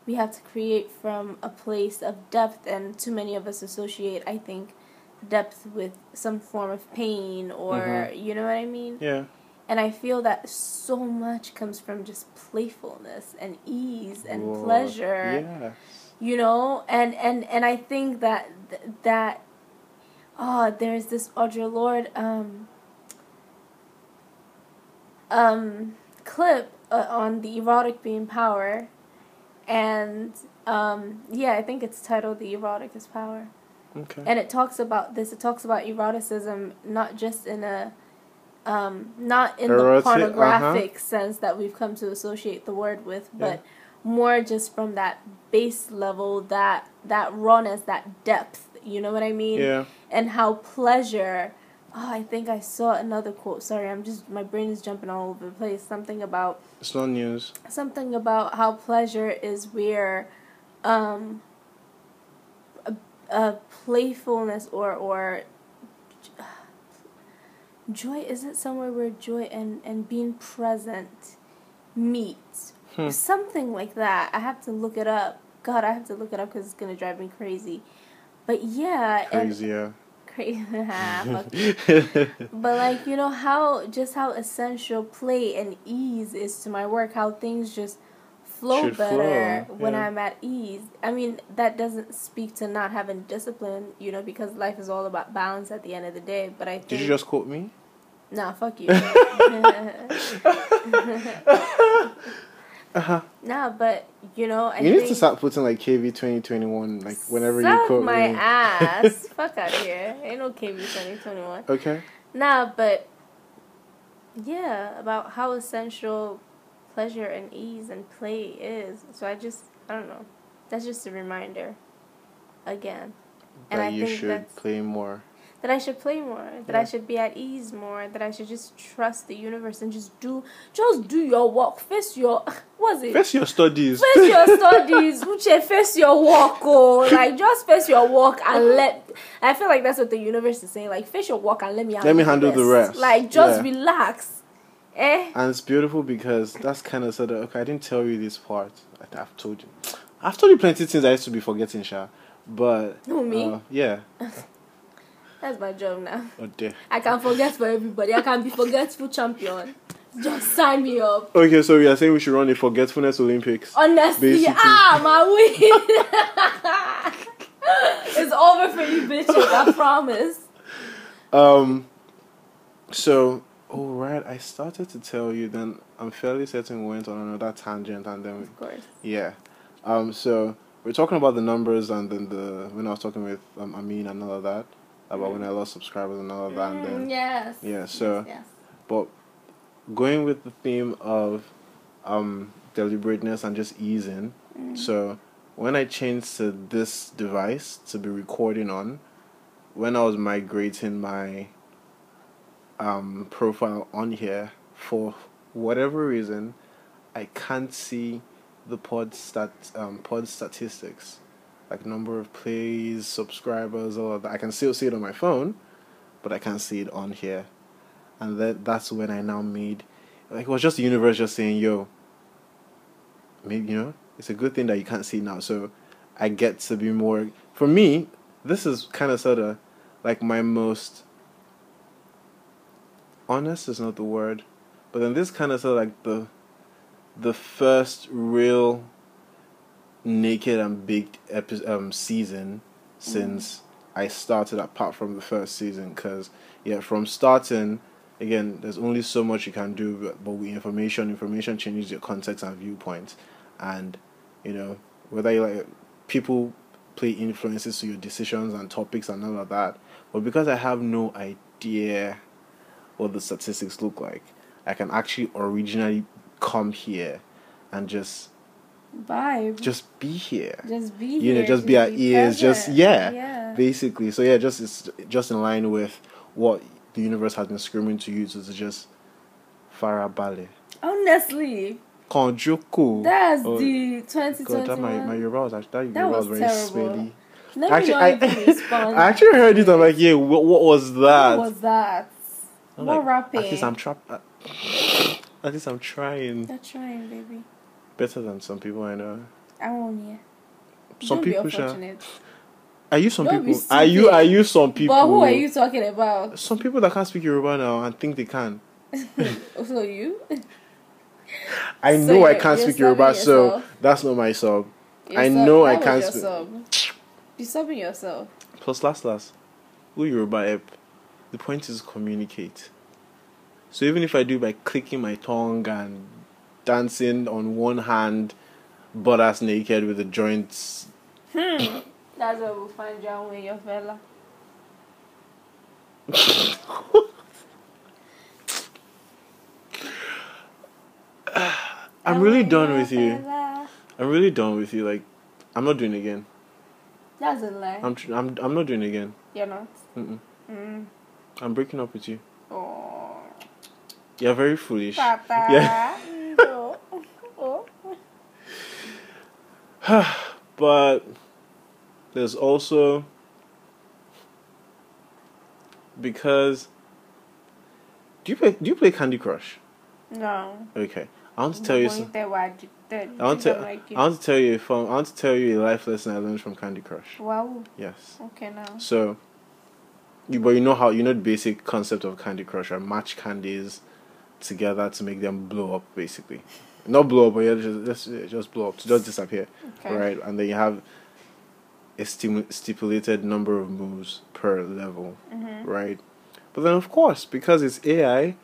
we have to create from a place of depth, and too many of us associate, I think, depth with some form of pain or, Mhm. you know what I mean? Yeah. And I feel that so much comes from just playfulness and ease and Whoa. pleasure Yeah. you know and and and i think that that oh there's this audre lorde um um clip uh, on the erotic being power and um yeah i think it's titled the erotic is power Okay. and it talks about this it talks about eroticism not just in a um not in Erotic, the uh-huh. pornographic sense that we've come to associate the word with but more just from that base level that that rawness that depth you know what i mean yeah. and how pleasure oh i think i saw another quote sorry i'm just my brain is jumping all over the place something about It's not news. something about how pleasure is where um a, a playfulness or or joy is it somewhere where joy and and being present meet Hmm. something like that i have to look it up god i have to look it up because it's gonna drive me crazy but yeah Crazy. Yeah. crazy but like you know how just how essential play and ease is to my work how things just flow Should better flow, when yeah. i'm at ease i mean that doesn't speak to not having discipline you know because life is all about balance at the end of the day but i think Did you just quote me? nah fuck you Uh-huh. nah but you know i you need to start putting like KV twenty twenty one like whenever you quote my me. ass fuck out of here ain't no kb 2021 Okay. Nah, but yeah, about how essential pleasure and ease and play is. So I just, I don't know. That's just a reminder. Again, And that I you think should play more. that I should play more. That I should be at ease more. That I should just trust the universe and just do, just do your work. Face your, what's it? Face your studies. face your studies, Uche, face your work, oh, like just face your work and let. I feel like that's what the universe is saying. Like face your work and let me handle me handle the rest. Like just Yeah. relax, eh? And it's beautiful because that's kind of sort of okay. I didn't tell you this part. I- I've told you. I've told you plenty of things I used to be forgetting, Sha. But Who me? uh, yeah. That's my job now. Oh dear. I can forget for everybody. I can be forgetful champion. Just sign me up. Okay, so we are saying we should run a forgetfulness Olympics. Honestly, Basically. ah, my win. it's over for you bitches. I promise. Um. So, all right, I started to tell you. Then I'm fairly certain we went on another tangent, and then we, Of course. yeah. Um. So we're talking about the numbers, and then the when I was talking with um, Amin and all of that about when I lost subscribers and all of that, and Mm, then yes. yeah. So. Yes. But going with the theme of um, deliberateness and just easing, Mm. so when I changed to this device to be recording on, when I was migrating my um, profile on here, for whatever reason, I can't see the pod stat um, pod statistics, like number of plays, subscribers, all of that. I can still see it on my phone, but I can't see it on here and that that's when I now made like it was just the universe just saying, "Yo, maybe you know it's a good thing that you can't see now." So I get to be more. For me, this is kind of sort of like my most honest is not the word, but then this kind of sort of like the the first real naked and baked epi- um season since I started apart from the first season because yeah from starting again there's only so much you can do but, but with information information changes your context and viewpoint. And you know whether you like people play influences to your decisions and topics and all of that but because I have no idea what the statistics look like I can actually originally come here and just Vibe. just be here Just be here. you know here, just be at ears just yeah, Yeah. basically so yeah just it's just in line with what the universe has been screaming to you to, to just farabale Honestly, konjoko that's Oh, the god that my, my 2021. Yoruba was actually that, That was was very terrible. smelly Let actually I, not even respond. I actually heard it I'm like yeah what, what was that What was that? I'm What like, rapping? at least I'm trapped uh, At least I'm trying. They're trying, baby. Better than some people I know. I won't hear. Some Don't be people shall. Are you some Don't be people? Are you are you some people? But who are you talking about? Some people that can't speak Yoruba now and think they can. so you? I So know I can't speak Yoruba, so that's not my sub. You're I sub- know I can't speak-. You're subbing yourself. Plus last last. Who Yoruba app? The point is communicate. So even if I do by clicking my tongue and dancing on one hand, butt ass naked with the joints, Hmm. That's where we'll find John with your fella. I'm really done with you. I'm really done with you. Like, I'm not doing it again. That's a lie. I'm tr- I'm I'm not doing it again. You're not. Mm-mm. Mm. I'm breaking up with you. Oh. You're very foolish. Papa. Yeah. No. Oh. but there's also because do you play do you play Candy Crush? No. Okay, I want to tell you. Going Some, there, why did that? I want to like. I want to tell you from I want to tell you a life lesson I learned from Candy Crush. Wow. Yes. Okay now. So, you, but you know how you know the basic concept of Candy Crush are match candies together to make them blow up, basically. Not blow up, but yeah, just just, just blow up to just disappear. Okay. right? And then you have a stimu- stipulated number of moves per level, Mhm. right? But then, of course, because it's AI,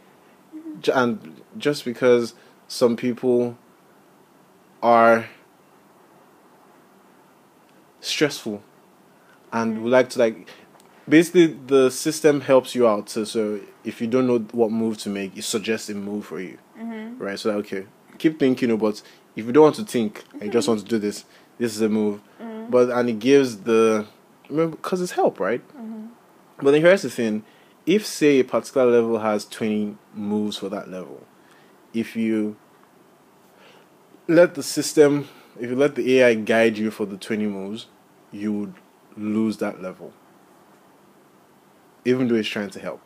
j- and just because some people are stressful and would like to like basically the system helps you out so, so if you don't know what move to make it suggests a move for you Mhm. right? So okay, keep thinking, but if you don't want to think and you just want to do this, this is a move. Mhm. But and it gives the because it's help, right? Mhm. But then here's the thing: if say a particular level has twenty moves for that level, if you let the system, if you let the AI guide you for the twenty moves, you would lose that level, even though it's trying to help.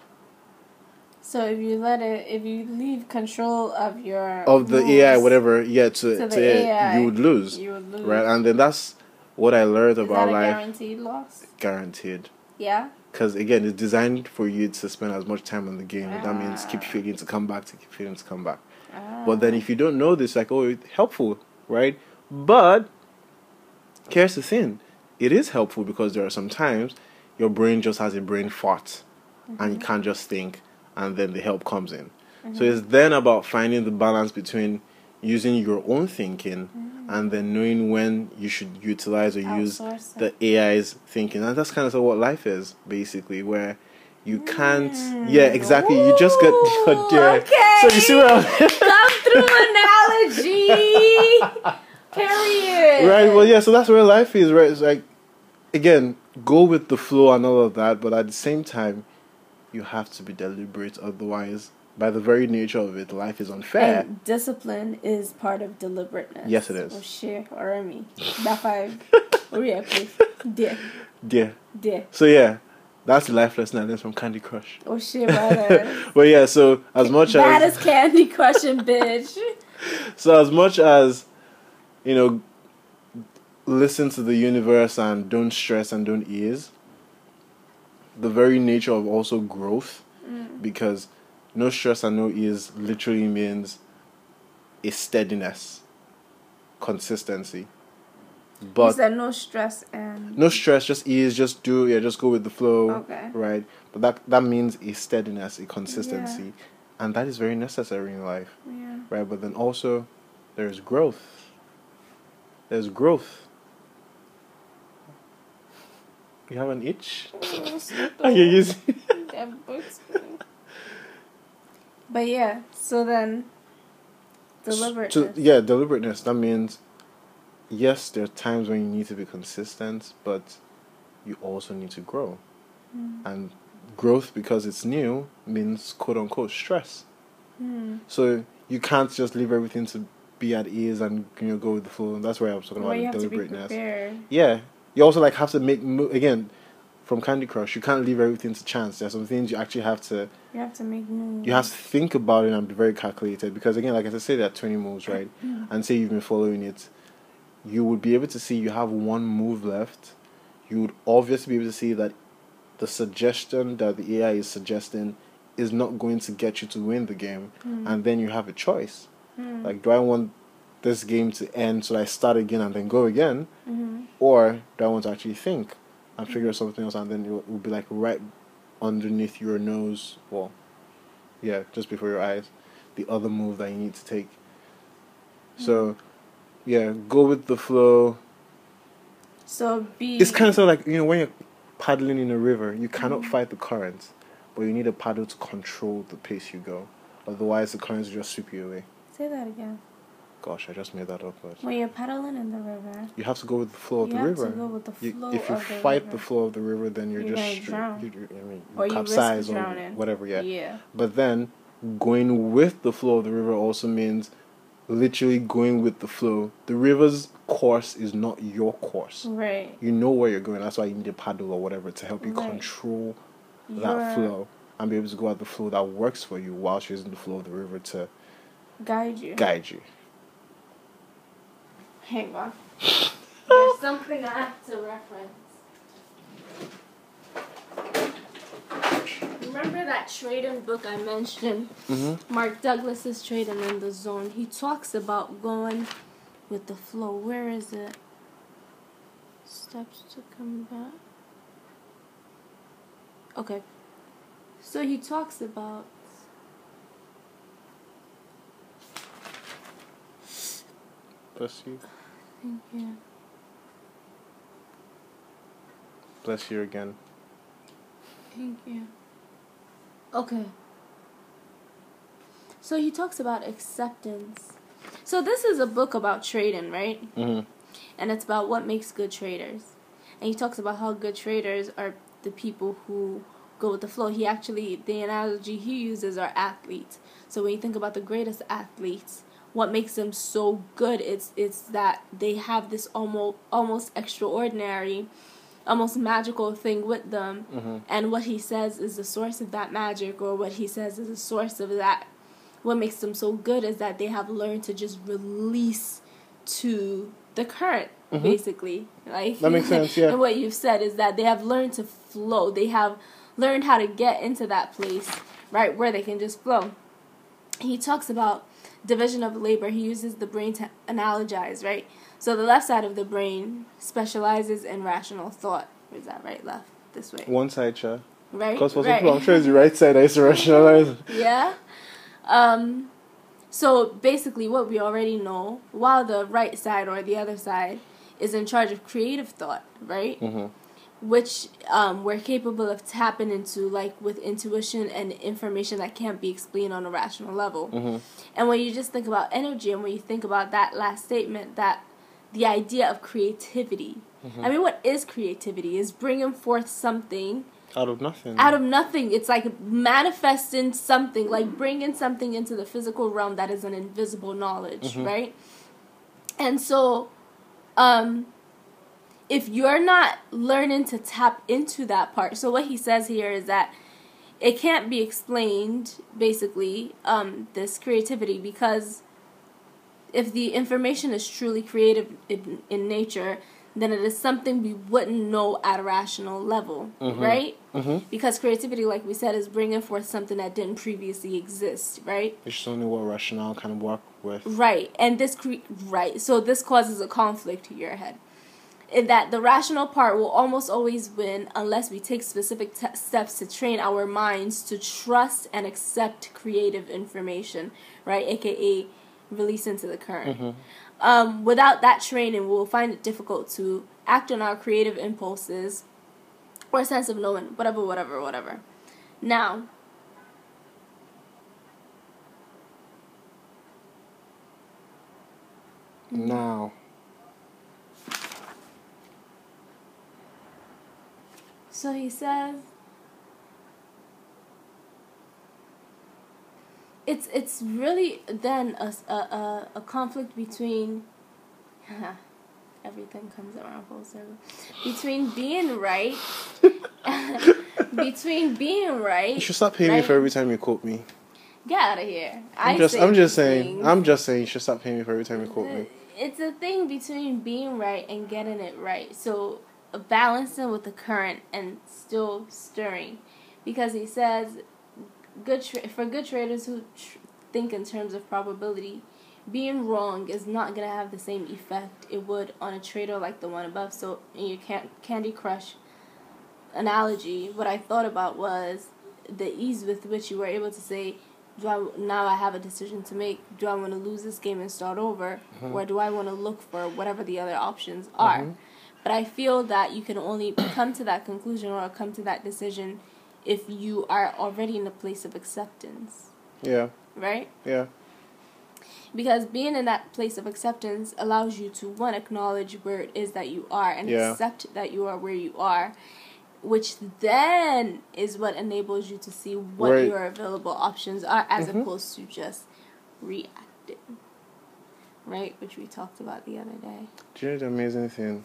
So if you let it, if you leave control of your Of the AI, whatever, yeah, to, to to, AI, you would lose. you would lose. right? And then that's what I learned Is about life. guaranteed loss? Guaranteed, Yeah. because again, it's designed for you to spend as much time on the game. and That means keep Ah. failing to come back, to keep failing to come back. Ah. But then if you don't know this, like, oh, it's helpful, right? But here's the thing: it is helpful because there are some times your brain just has a brain fart, and you mm-hmm. can't just think, and then the help comes in. So mm-hmm. it's then about finding the balance between using your own thinking mm-hmm. and then knowing when you should utilize or use the AI's thinking. And that's kind of what life is, basically, where you can't. Mm. Yeah, exactly. You just get. Ooh, yeah. So you see what I'm. Come through analogy. Period. right well yeah so that's where life is right it's like again go with the flow and all of that but at the same time you have to be deliberate otherwise by the very nature of it life is unfair And discipline is part of deliberateness. Yes, it is. Oh shit, or me. That five. Oh yeah, please. Dear, Dear. dear. so yeah that's the life lesson i learned from candy crush Oh shit, brother. but yeah so as much Bad as as Candy Crushing, bitch. so as much as you know listen to the universe and don't stress and don't ease the very nature of also growth Mm. because no stress and no ease literally means a steadiness consistency you but said no stress and no stress just ease just do yeah just go with the flow Okay. right but that that means a steadiness a consistency and that is very necessary in life yeah. right? But then also there's growth. There's growth. You have an itch? Are you using? That bugs me. But yeah, so then deliberateness. So, yeah, deliberateness. That means yes, there are times when you need to be consistent, but you also need to grow. Mm. And growth, because it's new, means quote unquote stress. Hmm. So you can't just leave everything to be at ease and you know go with the flow. And that's where I was talking Well, you about have to be deliberateness. prepared. Yeah, you also like have to make mo- again. from Candy Crush, you can't leave everything to chance. There's some things you actually have to You have to make moves. you have to think about it and be very calculated because again, like I said, there are twenty moves, right? And say you've been following it, you would be able to see you have one move left. You would obviously be able to see that the suggestion that the AI is suggesting is not going to get you to win the game, and then you have a choice. Mm. Like, do I want this game to end so I start again and then go again, Mhm. or do I want to actually think and figure mm-hmm. something else, and then it will- it will be like right underneath your nose, well, yeah, just before your eyes, the other move that you need to take. So, mm-hmm. yeah, go with the flow. So be. It's kind of sort of like you know when you're paddling in a river, you cannot mm-hmm. fight the current, but you need a paddle to control the pace you go. Otherwise, the currents will just sweep you away. Say that again. Gosh, I just made that up, but When you're paddling in the river, you have to go with the flow of you the have river. to go with the You- flow if you of the fight the flow of the river, then you're, You're just drown. You, you- I mean, Or you capsize or drowning. whatever. Yeah. Yeah. But then going with the flow of the river also means literally going with the flow. The river's course is not your course. Right. You know where you're going. That's why you need a paddle or whatever to help you Right. control that Your- flow and be able to go at the flow that works for you whilst using the flow of the river to Guide you. guide you. Hang on. There's something I have to reference. Remember that trading book I mentioned? Mm-hmm. Mark Douglas's Trading in the Zone. He talks about going with the flow. Where is it? Steps to combat. Okay. So he talks about Bless you. thank you. Bless you again. Thank you. Okay. So he talks about acceptance. So this is a book about trading, right? Mm-hmm. And it's about what makes good traders. And he talks about how good traders are the people who go with the flow. He actually the analogy he uses are athletes. So when you think about the greatest athletes, what makes them so good it's it's that they have this almost almost extraordinary almost magical thing with them Mm-hmm. and what he says is the source of that magic or what he says is the source of that what makes them so good is that they have learned to just release to the current Mhm. basically like That makes sense, yeah. and what you've said is that they have learned to flow they have learned how to get into that place right where they can just flow he talks about division of labor he uses the brain to analogize right so the left side of the brain specializes in rational thought is that right left this way One side, cha. right Because for right. people, I'm sure it's the right side that is to rationalize. yeah. Um, so basically, what we already know, while the right side or the other side is in charge of creative thought, right? Mm-hmm. Which um, we're capable of tapping into, like with intuition and information that can't be explained on a rational level. Mm-hmm. And when you just think about energy, and when you think about that last statement, that the idea of creativity. I mean, what is creativity? Is bringing forth something Out of nothing. out of nothing. It's like manifesting something, like bringing something into the physical realm that is an invisible knowledge, Mhm. right? And so, um, if you're not learning to tap into that part, so what he says here is that it can't be explained, basically, um, this creativity, because if the information is truly creative in, in nature, then it is something we wouldn't know at a rational level, Mhm. right? Mm-hmm. Because creativity, like we said, is bringing forth something that didn't previously exist, right? It's just only what rationale can work with. Right, and this cre- right, so this causes a conflict to your head. In that the rational part will almost always win unless we take specific te- steps to train our minds to trust and accept creative information, right? AKA release into the current. Mm-hmm. Um, without that training, we'll find it difficult to act on our creative impulses or sense of knowing, whatever, whatever, whatever. Now, Now, so he says it's it's really then a, a, a conflict between everything comes around full circle. Between being right, between being right, You should stop paying me for every time you quote me. Get out of here. I'm I just, I'm just saying, things. I'm just saying, you should stop paying me for every time you quote me. It's a thing between being right and getting it right. So balancing with the current and still stirring, because he says, good tra- for good traders who tr- think in terms of probability, being wrong is not gonna have the same effect it would on a trader like the one above. So in your can- Candy Crush analogy, what I thought about was the ease with which you were able to say, do I now I have a decision to make? Do I want to lose this game and start over, or do I want to look for whatever the other options are? Mhm. But I feel that you can only come to that conclusion or come to that decision if you are already in a place of acceptance, Yeah, right? yeah, Because being in that place of acceptance allows you to one acknowledge where it is that you are and Yeah. accept that you are where you are, which then is what enables you to see what Right. your available options are as Mhm. opposed to just reacting. Right, which we talked about the other day. Do you know the amazing thing?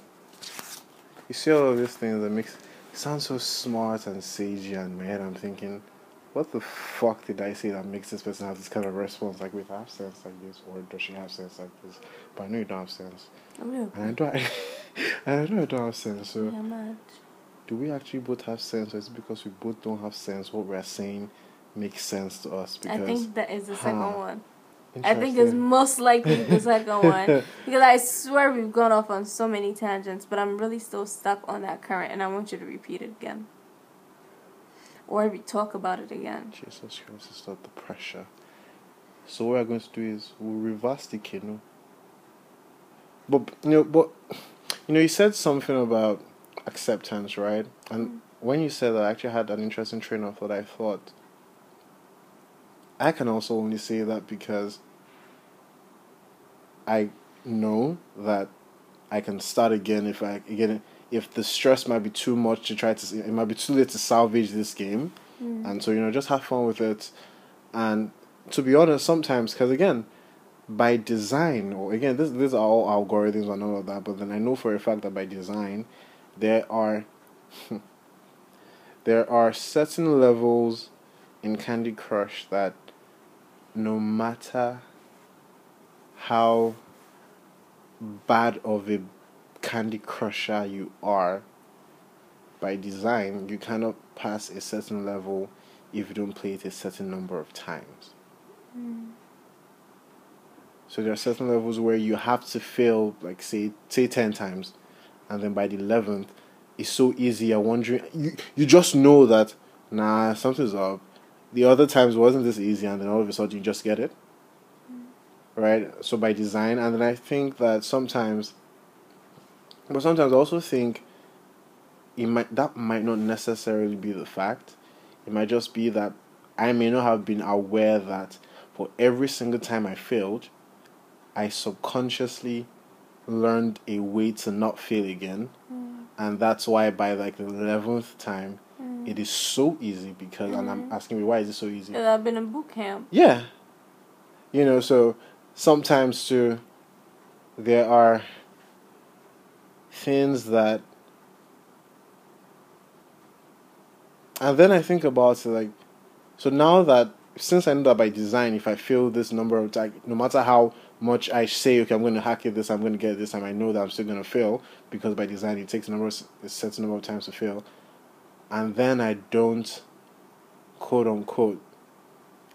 You see all of these things that makes sound so smart and sagey, and head I'm thinking, what the fuck did I say that makes this person have this kind of response? Like, wait, I have sense like this, or does she have sense like this? But I know you don't have sense, I'm real. and I don't, and I know I don't have sense. So, Yeah, do we actually both have sense, or is it because we both don't have sense? What we're saying makes sense to us because I think that is the second Huh. one. I think it's most likely the second one because I swear we've gone off on so many tangents, but I'm really still stuck on that current, and I want you to repeat it again, or we talk about it again. Jesus Christ, stop the pressure. So what we're going to do is we'll reverse the canoe. But you know, but you know, you said something about acceptance, right? And mm. when you said that, I actually had an interesting train of thought. I thought I can also only say that because I know that I can start again if I again if the stress might be too much to try to it might be too late to salvage this game. Mm. And so you know just have fun with it. And to be honest sometimes because again by design or again this these are all algorithms and all of that but then i know for a fact that by design there are there are certain levels in candy crush that no matter how bad of a candy crusher you are by design, you cannot pass a certain level if you don't play it a certain number of times. Hmm. So there are certain levels where you have to fail, like say say ten times, and then by the eleventh, it's so easy. You're wondering, you you just know that nah something's up. The other times wasn't this easy, and then all of a sudden you just get it. Right. So by design, and then I think that sometimes, but sometimes I also think it might that might not necessarily be the fact. It might just be that I may not have been aware that for every single time I failed, I subconsciously learned a way to not fail again. Mm. And that's why by like the eleventh time, mm. it is so easy because, and I'm mm-hmm. asking me why is it so easy? I've been in boot camp. Yeah. You know, so sometimes too, there are things that. And then I think about it like, so now that, since I know that by design, if I fail this number of times, no matter how much I say, okay, I'm going to hack it this, I'm going to get this time, I know that I'm still going to fail because by design it takes a number, a certain number of times to fail. And then I don't, quote unquote,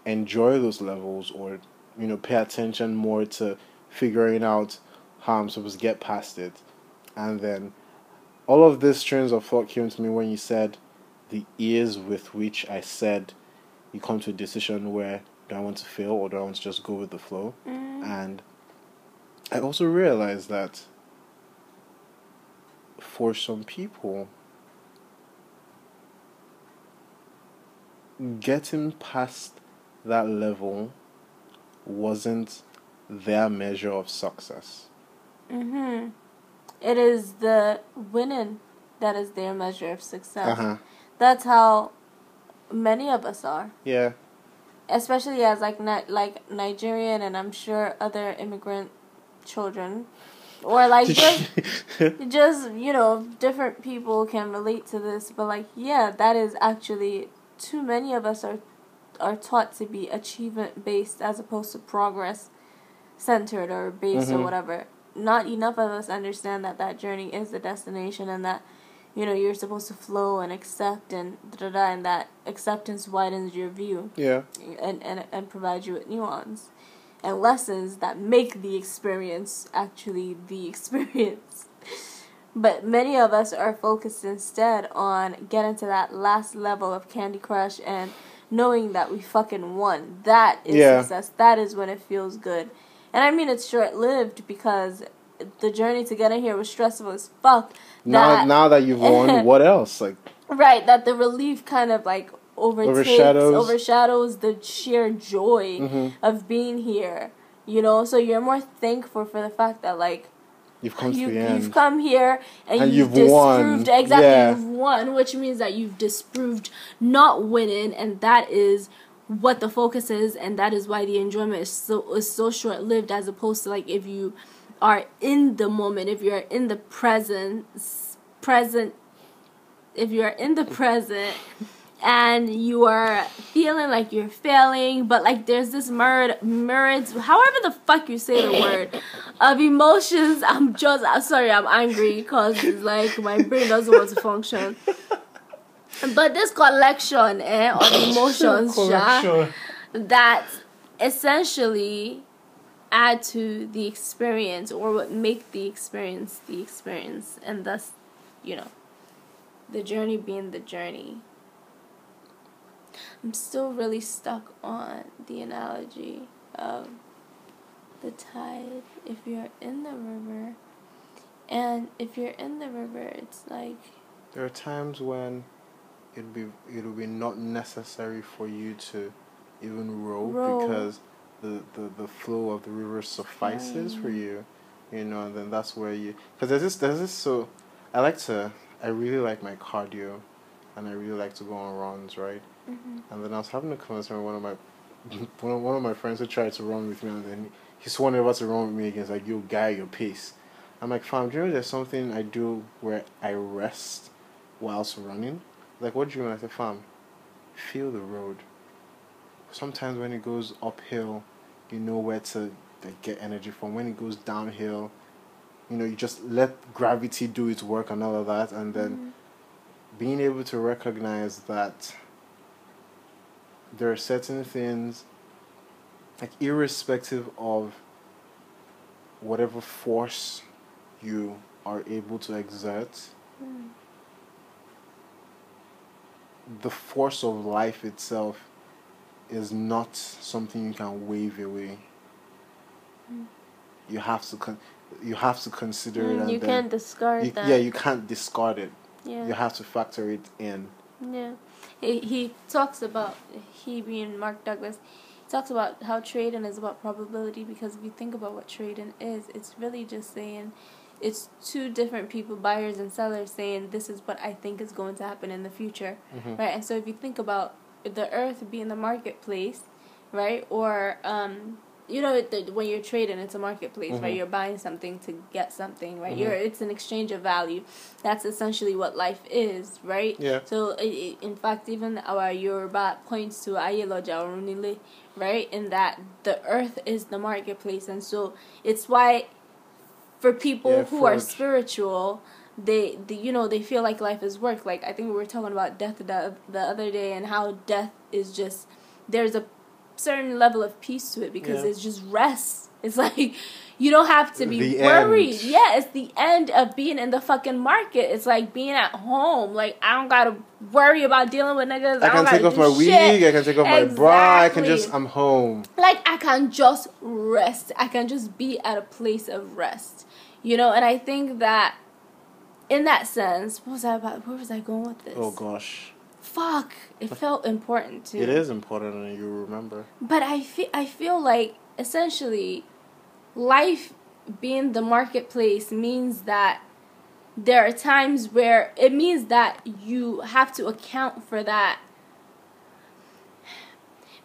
enjoy those levels or you know pay attention more to figuring out how I'm supposed to get past it. And then all of these trains of thought came to me when you said the ease with which I said you come to a decision where do I want to fail or do I want to just go with the flow? Mm. And I also realized that for some people getting past that level wasn't their measure of success. Mm-hmm. It is the winning that is their measure of success. Uh huh. That's how many of us are. Yeah. especially as like Ni- like Nigerian and I'm sure other immigrant children or like just just you know different people can relate to this but like yeah that is actually too many of us are are taught to be achievement based as opposed to progress centered or based Mhm. or whatever not enough of us understand that that journey is the destination and that you know you're supposed to flow and accept and da da da and that acceptance widens your view yeah. and, and, and provide you with nuance and lessons that make the experience actually the experience. But many of us are focused instead on getting to that last level of Candy Crush and knowing that we fucking won. That is Yeah. success. That is when it feels good. And I mean it's short lived because the journey to getting here was stressful as fuck. Now, That- now that you've won, what else? Like, Right, that the relief kind of like overtakes, Overshadows. overshadows the sheer joy Mhm. of being here. You know, so you're more thankful for the fact that like you've come you to the end. you've come here and, And you've, you've won. disproved exactly Yeah. you've won, which means that you've disproved not winning, and that is what the focus is, and that is why the enjoyment is so is so short lived as opposed to like if you are in the moment, if you're in the present present if you're in the present and you are feeling like you're failing, but like there's this mirrored, mirrored, however the fuck you say the word, of emotions. I'm just, I'm sorry, I'm angry because like my brain doesn't want to function. But this collection eh, of emotions, that essentially add to the experience or what make the experience the experience and thus you know the journey being the journey i'm still really stuck on the analogy of the tide if you're in the river and if you're in the river it's like There are times when it'll be it'll be not necessary for you to even row, Row. because the, the the flow of the river suffices for you, you know, and then that's where you because there's this there's this so I like to I really like my cardio, and I really like to go on runs, right? Mm-hmm. And then I was having a conversation with one of my one of, one of my friends who tried to run with me, and then he swore never to run with me again. He's like, "You guy, your pace." I'm like, "Fam, do you know there's something I do where I rest whilst running?" Like, what do you mean? I said, "Fam, feel the road. Sometimes when it goes uphill, you know where to like, get energy from. When it goes downhill, you know, you just let gravity do its work and all of that, and then." Mm-hmm. being able to recognize that there are certain things like irrespective of whatever force you are able to exert Mm. the force of life itself is not something you can wave away. Mm. you have to con- you have to consider it Mm, and you can't discard you- that. yeah you can't discard it. Yeah. you have to factor it in. Yeah, he he talks about he being Mark Douglas. He talks about how trading is about probability because if you think about what trading is, it's really just saying it's two different people, buyers and sellers, saying this is what I think is going to happen in the future, Mhm. right? And so if you think about the Earth being the marketplace, right, or um. You know, the, when you're trading, it's a marketplace, right? Mhm. You're buying something to get something, right? Mhm. You're it's an exchange of value. That's essentially what life is, right? yeah So, i i in fact, even our Yoruba points to Ayeloja Orunile, right? In that the earth is the marketplace. And so it's why for people Yeah, who are spiritual, they, they, you know, they feel like life is work. Like, I think we were talking about death the, the other day and how death is just, there's a certain level of peace to it because Yeah. it's just rest. It's like, you don't have to be The worried. end. Yeah, it's the end of being in the fucking market. It's like being at home. Like I don't gotta worry about dealing with niggas. I I, can take off my wig. I can take off my bra. I can just. I'm home. Like I can just rest. I can just be at a place of rest. You know, and I think that in that sense, what was I about? Where was I going with this? Oh gosh, Fuck! It felt important too. it is important, and you remember. But I feel I feel like essentially life being the marketplace means that there are times where it means that you have to account for that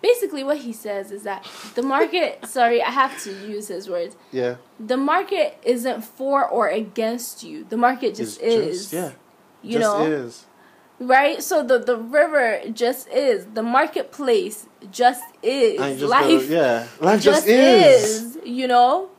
basically what he says is that the market. sorry, I have to use his words. Yeah. The market isn't for or against you. The market just It's is. just- yeah. You just know. is. Right? So the the river just is. The marketplace just is. Just Life gotta- yeah. Life just, just is. is, you know?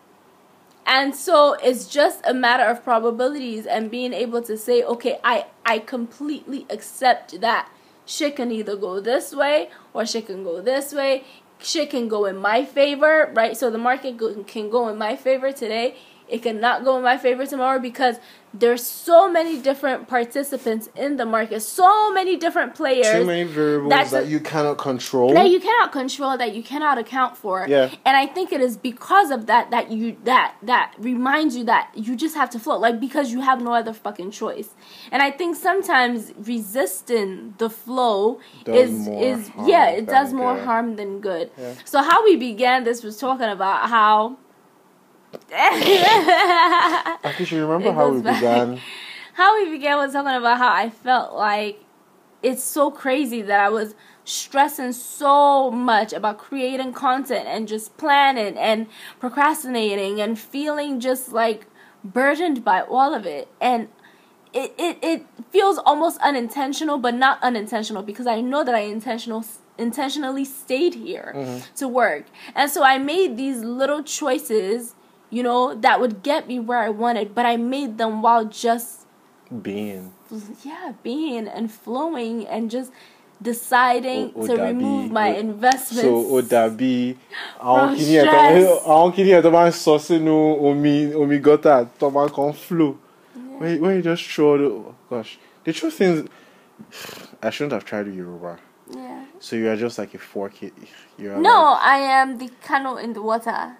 And so it's just a matter of probabilities and being able to say, okay, I, I completely accept that shit can either go this way or shit can go this way. Shit can go in my favor, right? So the market go, can go in my favor today. It cannot go in my favor tomorrow because there's so many different participants in the market, so many different players Too many variables That's that you cannot control. that you cannot control that you cannot account for Yeah. and i think it is because of that that you that that reminds you that you just have to float like because you have no other fucking choice and i think sometimes resisting the flow Does is is yeah it does more good. harm than good Yeah. so how we began this was talking about how Akish, you remember It how we back. began? how we began was talking about how I felt like it's so crazy that I was stressing so much about creating content and just planning and procrastinating and feeling just like burdened by all of it and it, it, it feels almost unintentional but not unintentional because I know that I intentional intentionally stayed here mm-hmm. to work and so I made these little choices you know that would get me where I wanted but I made them while just Being. yeah, being and flowing and just deciding O- to remove my o- investments. So ó dàbí àwọn kìíní ẹ̀ tó stress. àwọn kìíní ẹ̀ tó máa ń sọ sínú omi omi gọ́tà tó máa kàn flow. When, you- when you just throw the oh gosh. The truth is I shouldn't have tried Yoruba. yeah. So you are just like a fork you are No, like, I am the canoe in the water.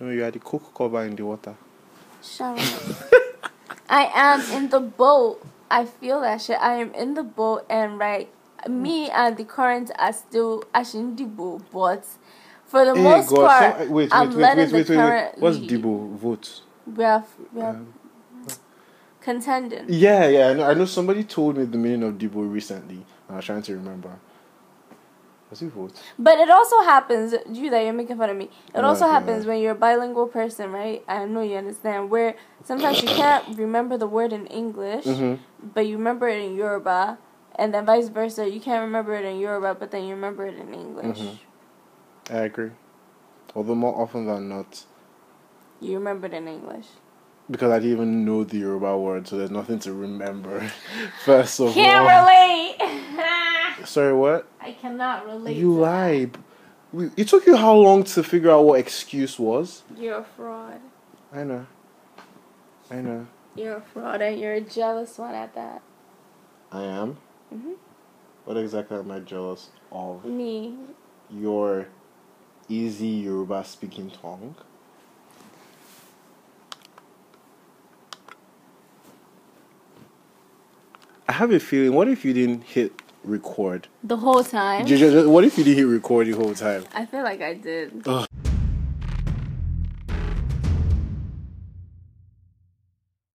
No you are the coke cover in the water. Shut up. I am in the boat. I feel that shit. I am in the boat and right me and the current are still in the boat, but for the Hey most God, part, some- wait, I'm wait, wait, letting wait, wait, the wait, wait. current What's lead. Debo vote? We are, we are Um, contending. Yeah, yeah. I know, I know somebody told me the meaning of Debo recently. I was trying to remember. Was it vote? But it also happens, you that you're making fun of me. It No, also happens when you're a bilingual person, right? I know you understand. Where sometimes you can't remember the word in English, Mhm. but you remember it in Yoruba, and then vice versa. You can't remember it in Yoruba, but then you remember it in English. Mhm. I agree. Although more often than not, You remember it in English. because I didn't even know the Yoruba word, so there's nothing to remember. First of all, Can't all, relate. sorry, what? I cannot relate. You to lie. We- It took you how long to figure out what excuse was? You're a fraud. I know. I know. You're a fraud, and you're a jealous one at that. I am. Mhm. What exactly am I jealous of? Me. Your easy Yoruba speaking tongue. I have a feeling. What if you didn't hit record? The whole time. What if you didn't hit record the whole time? I feel like I did. Ugh.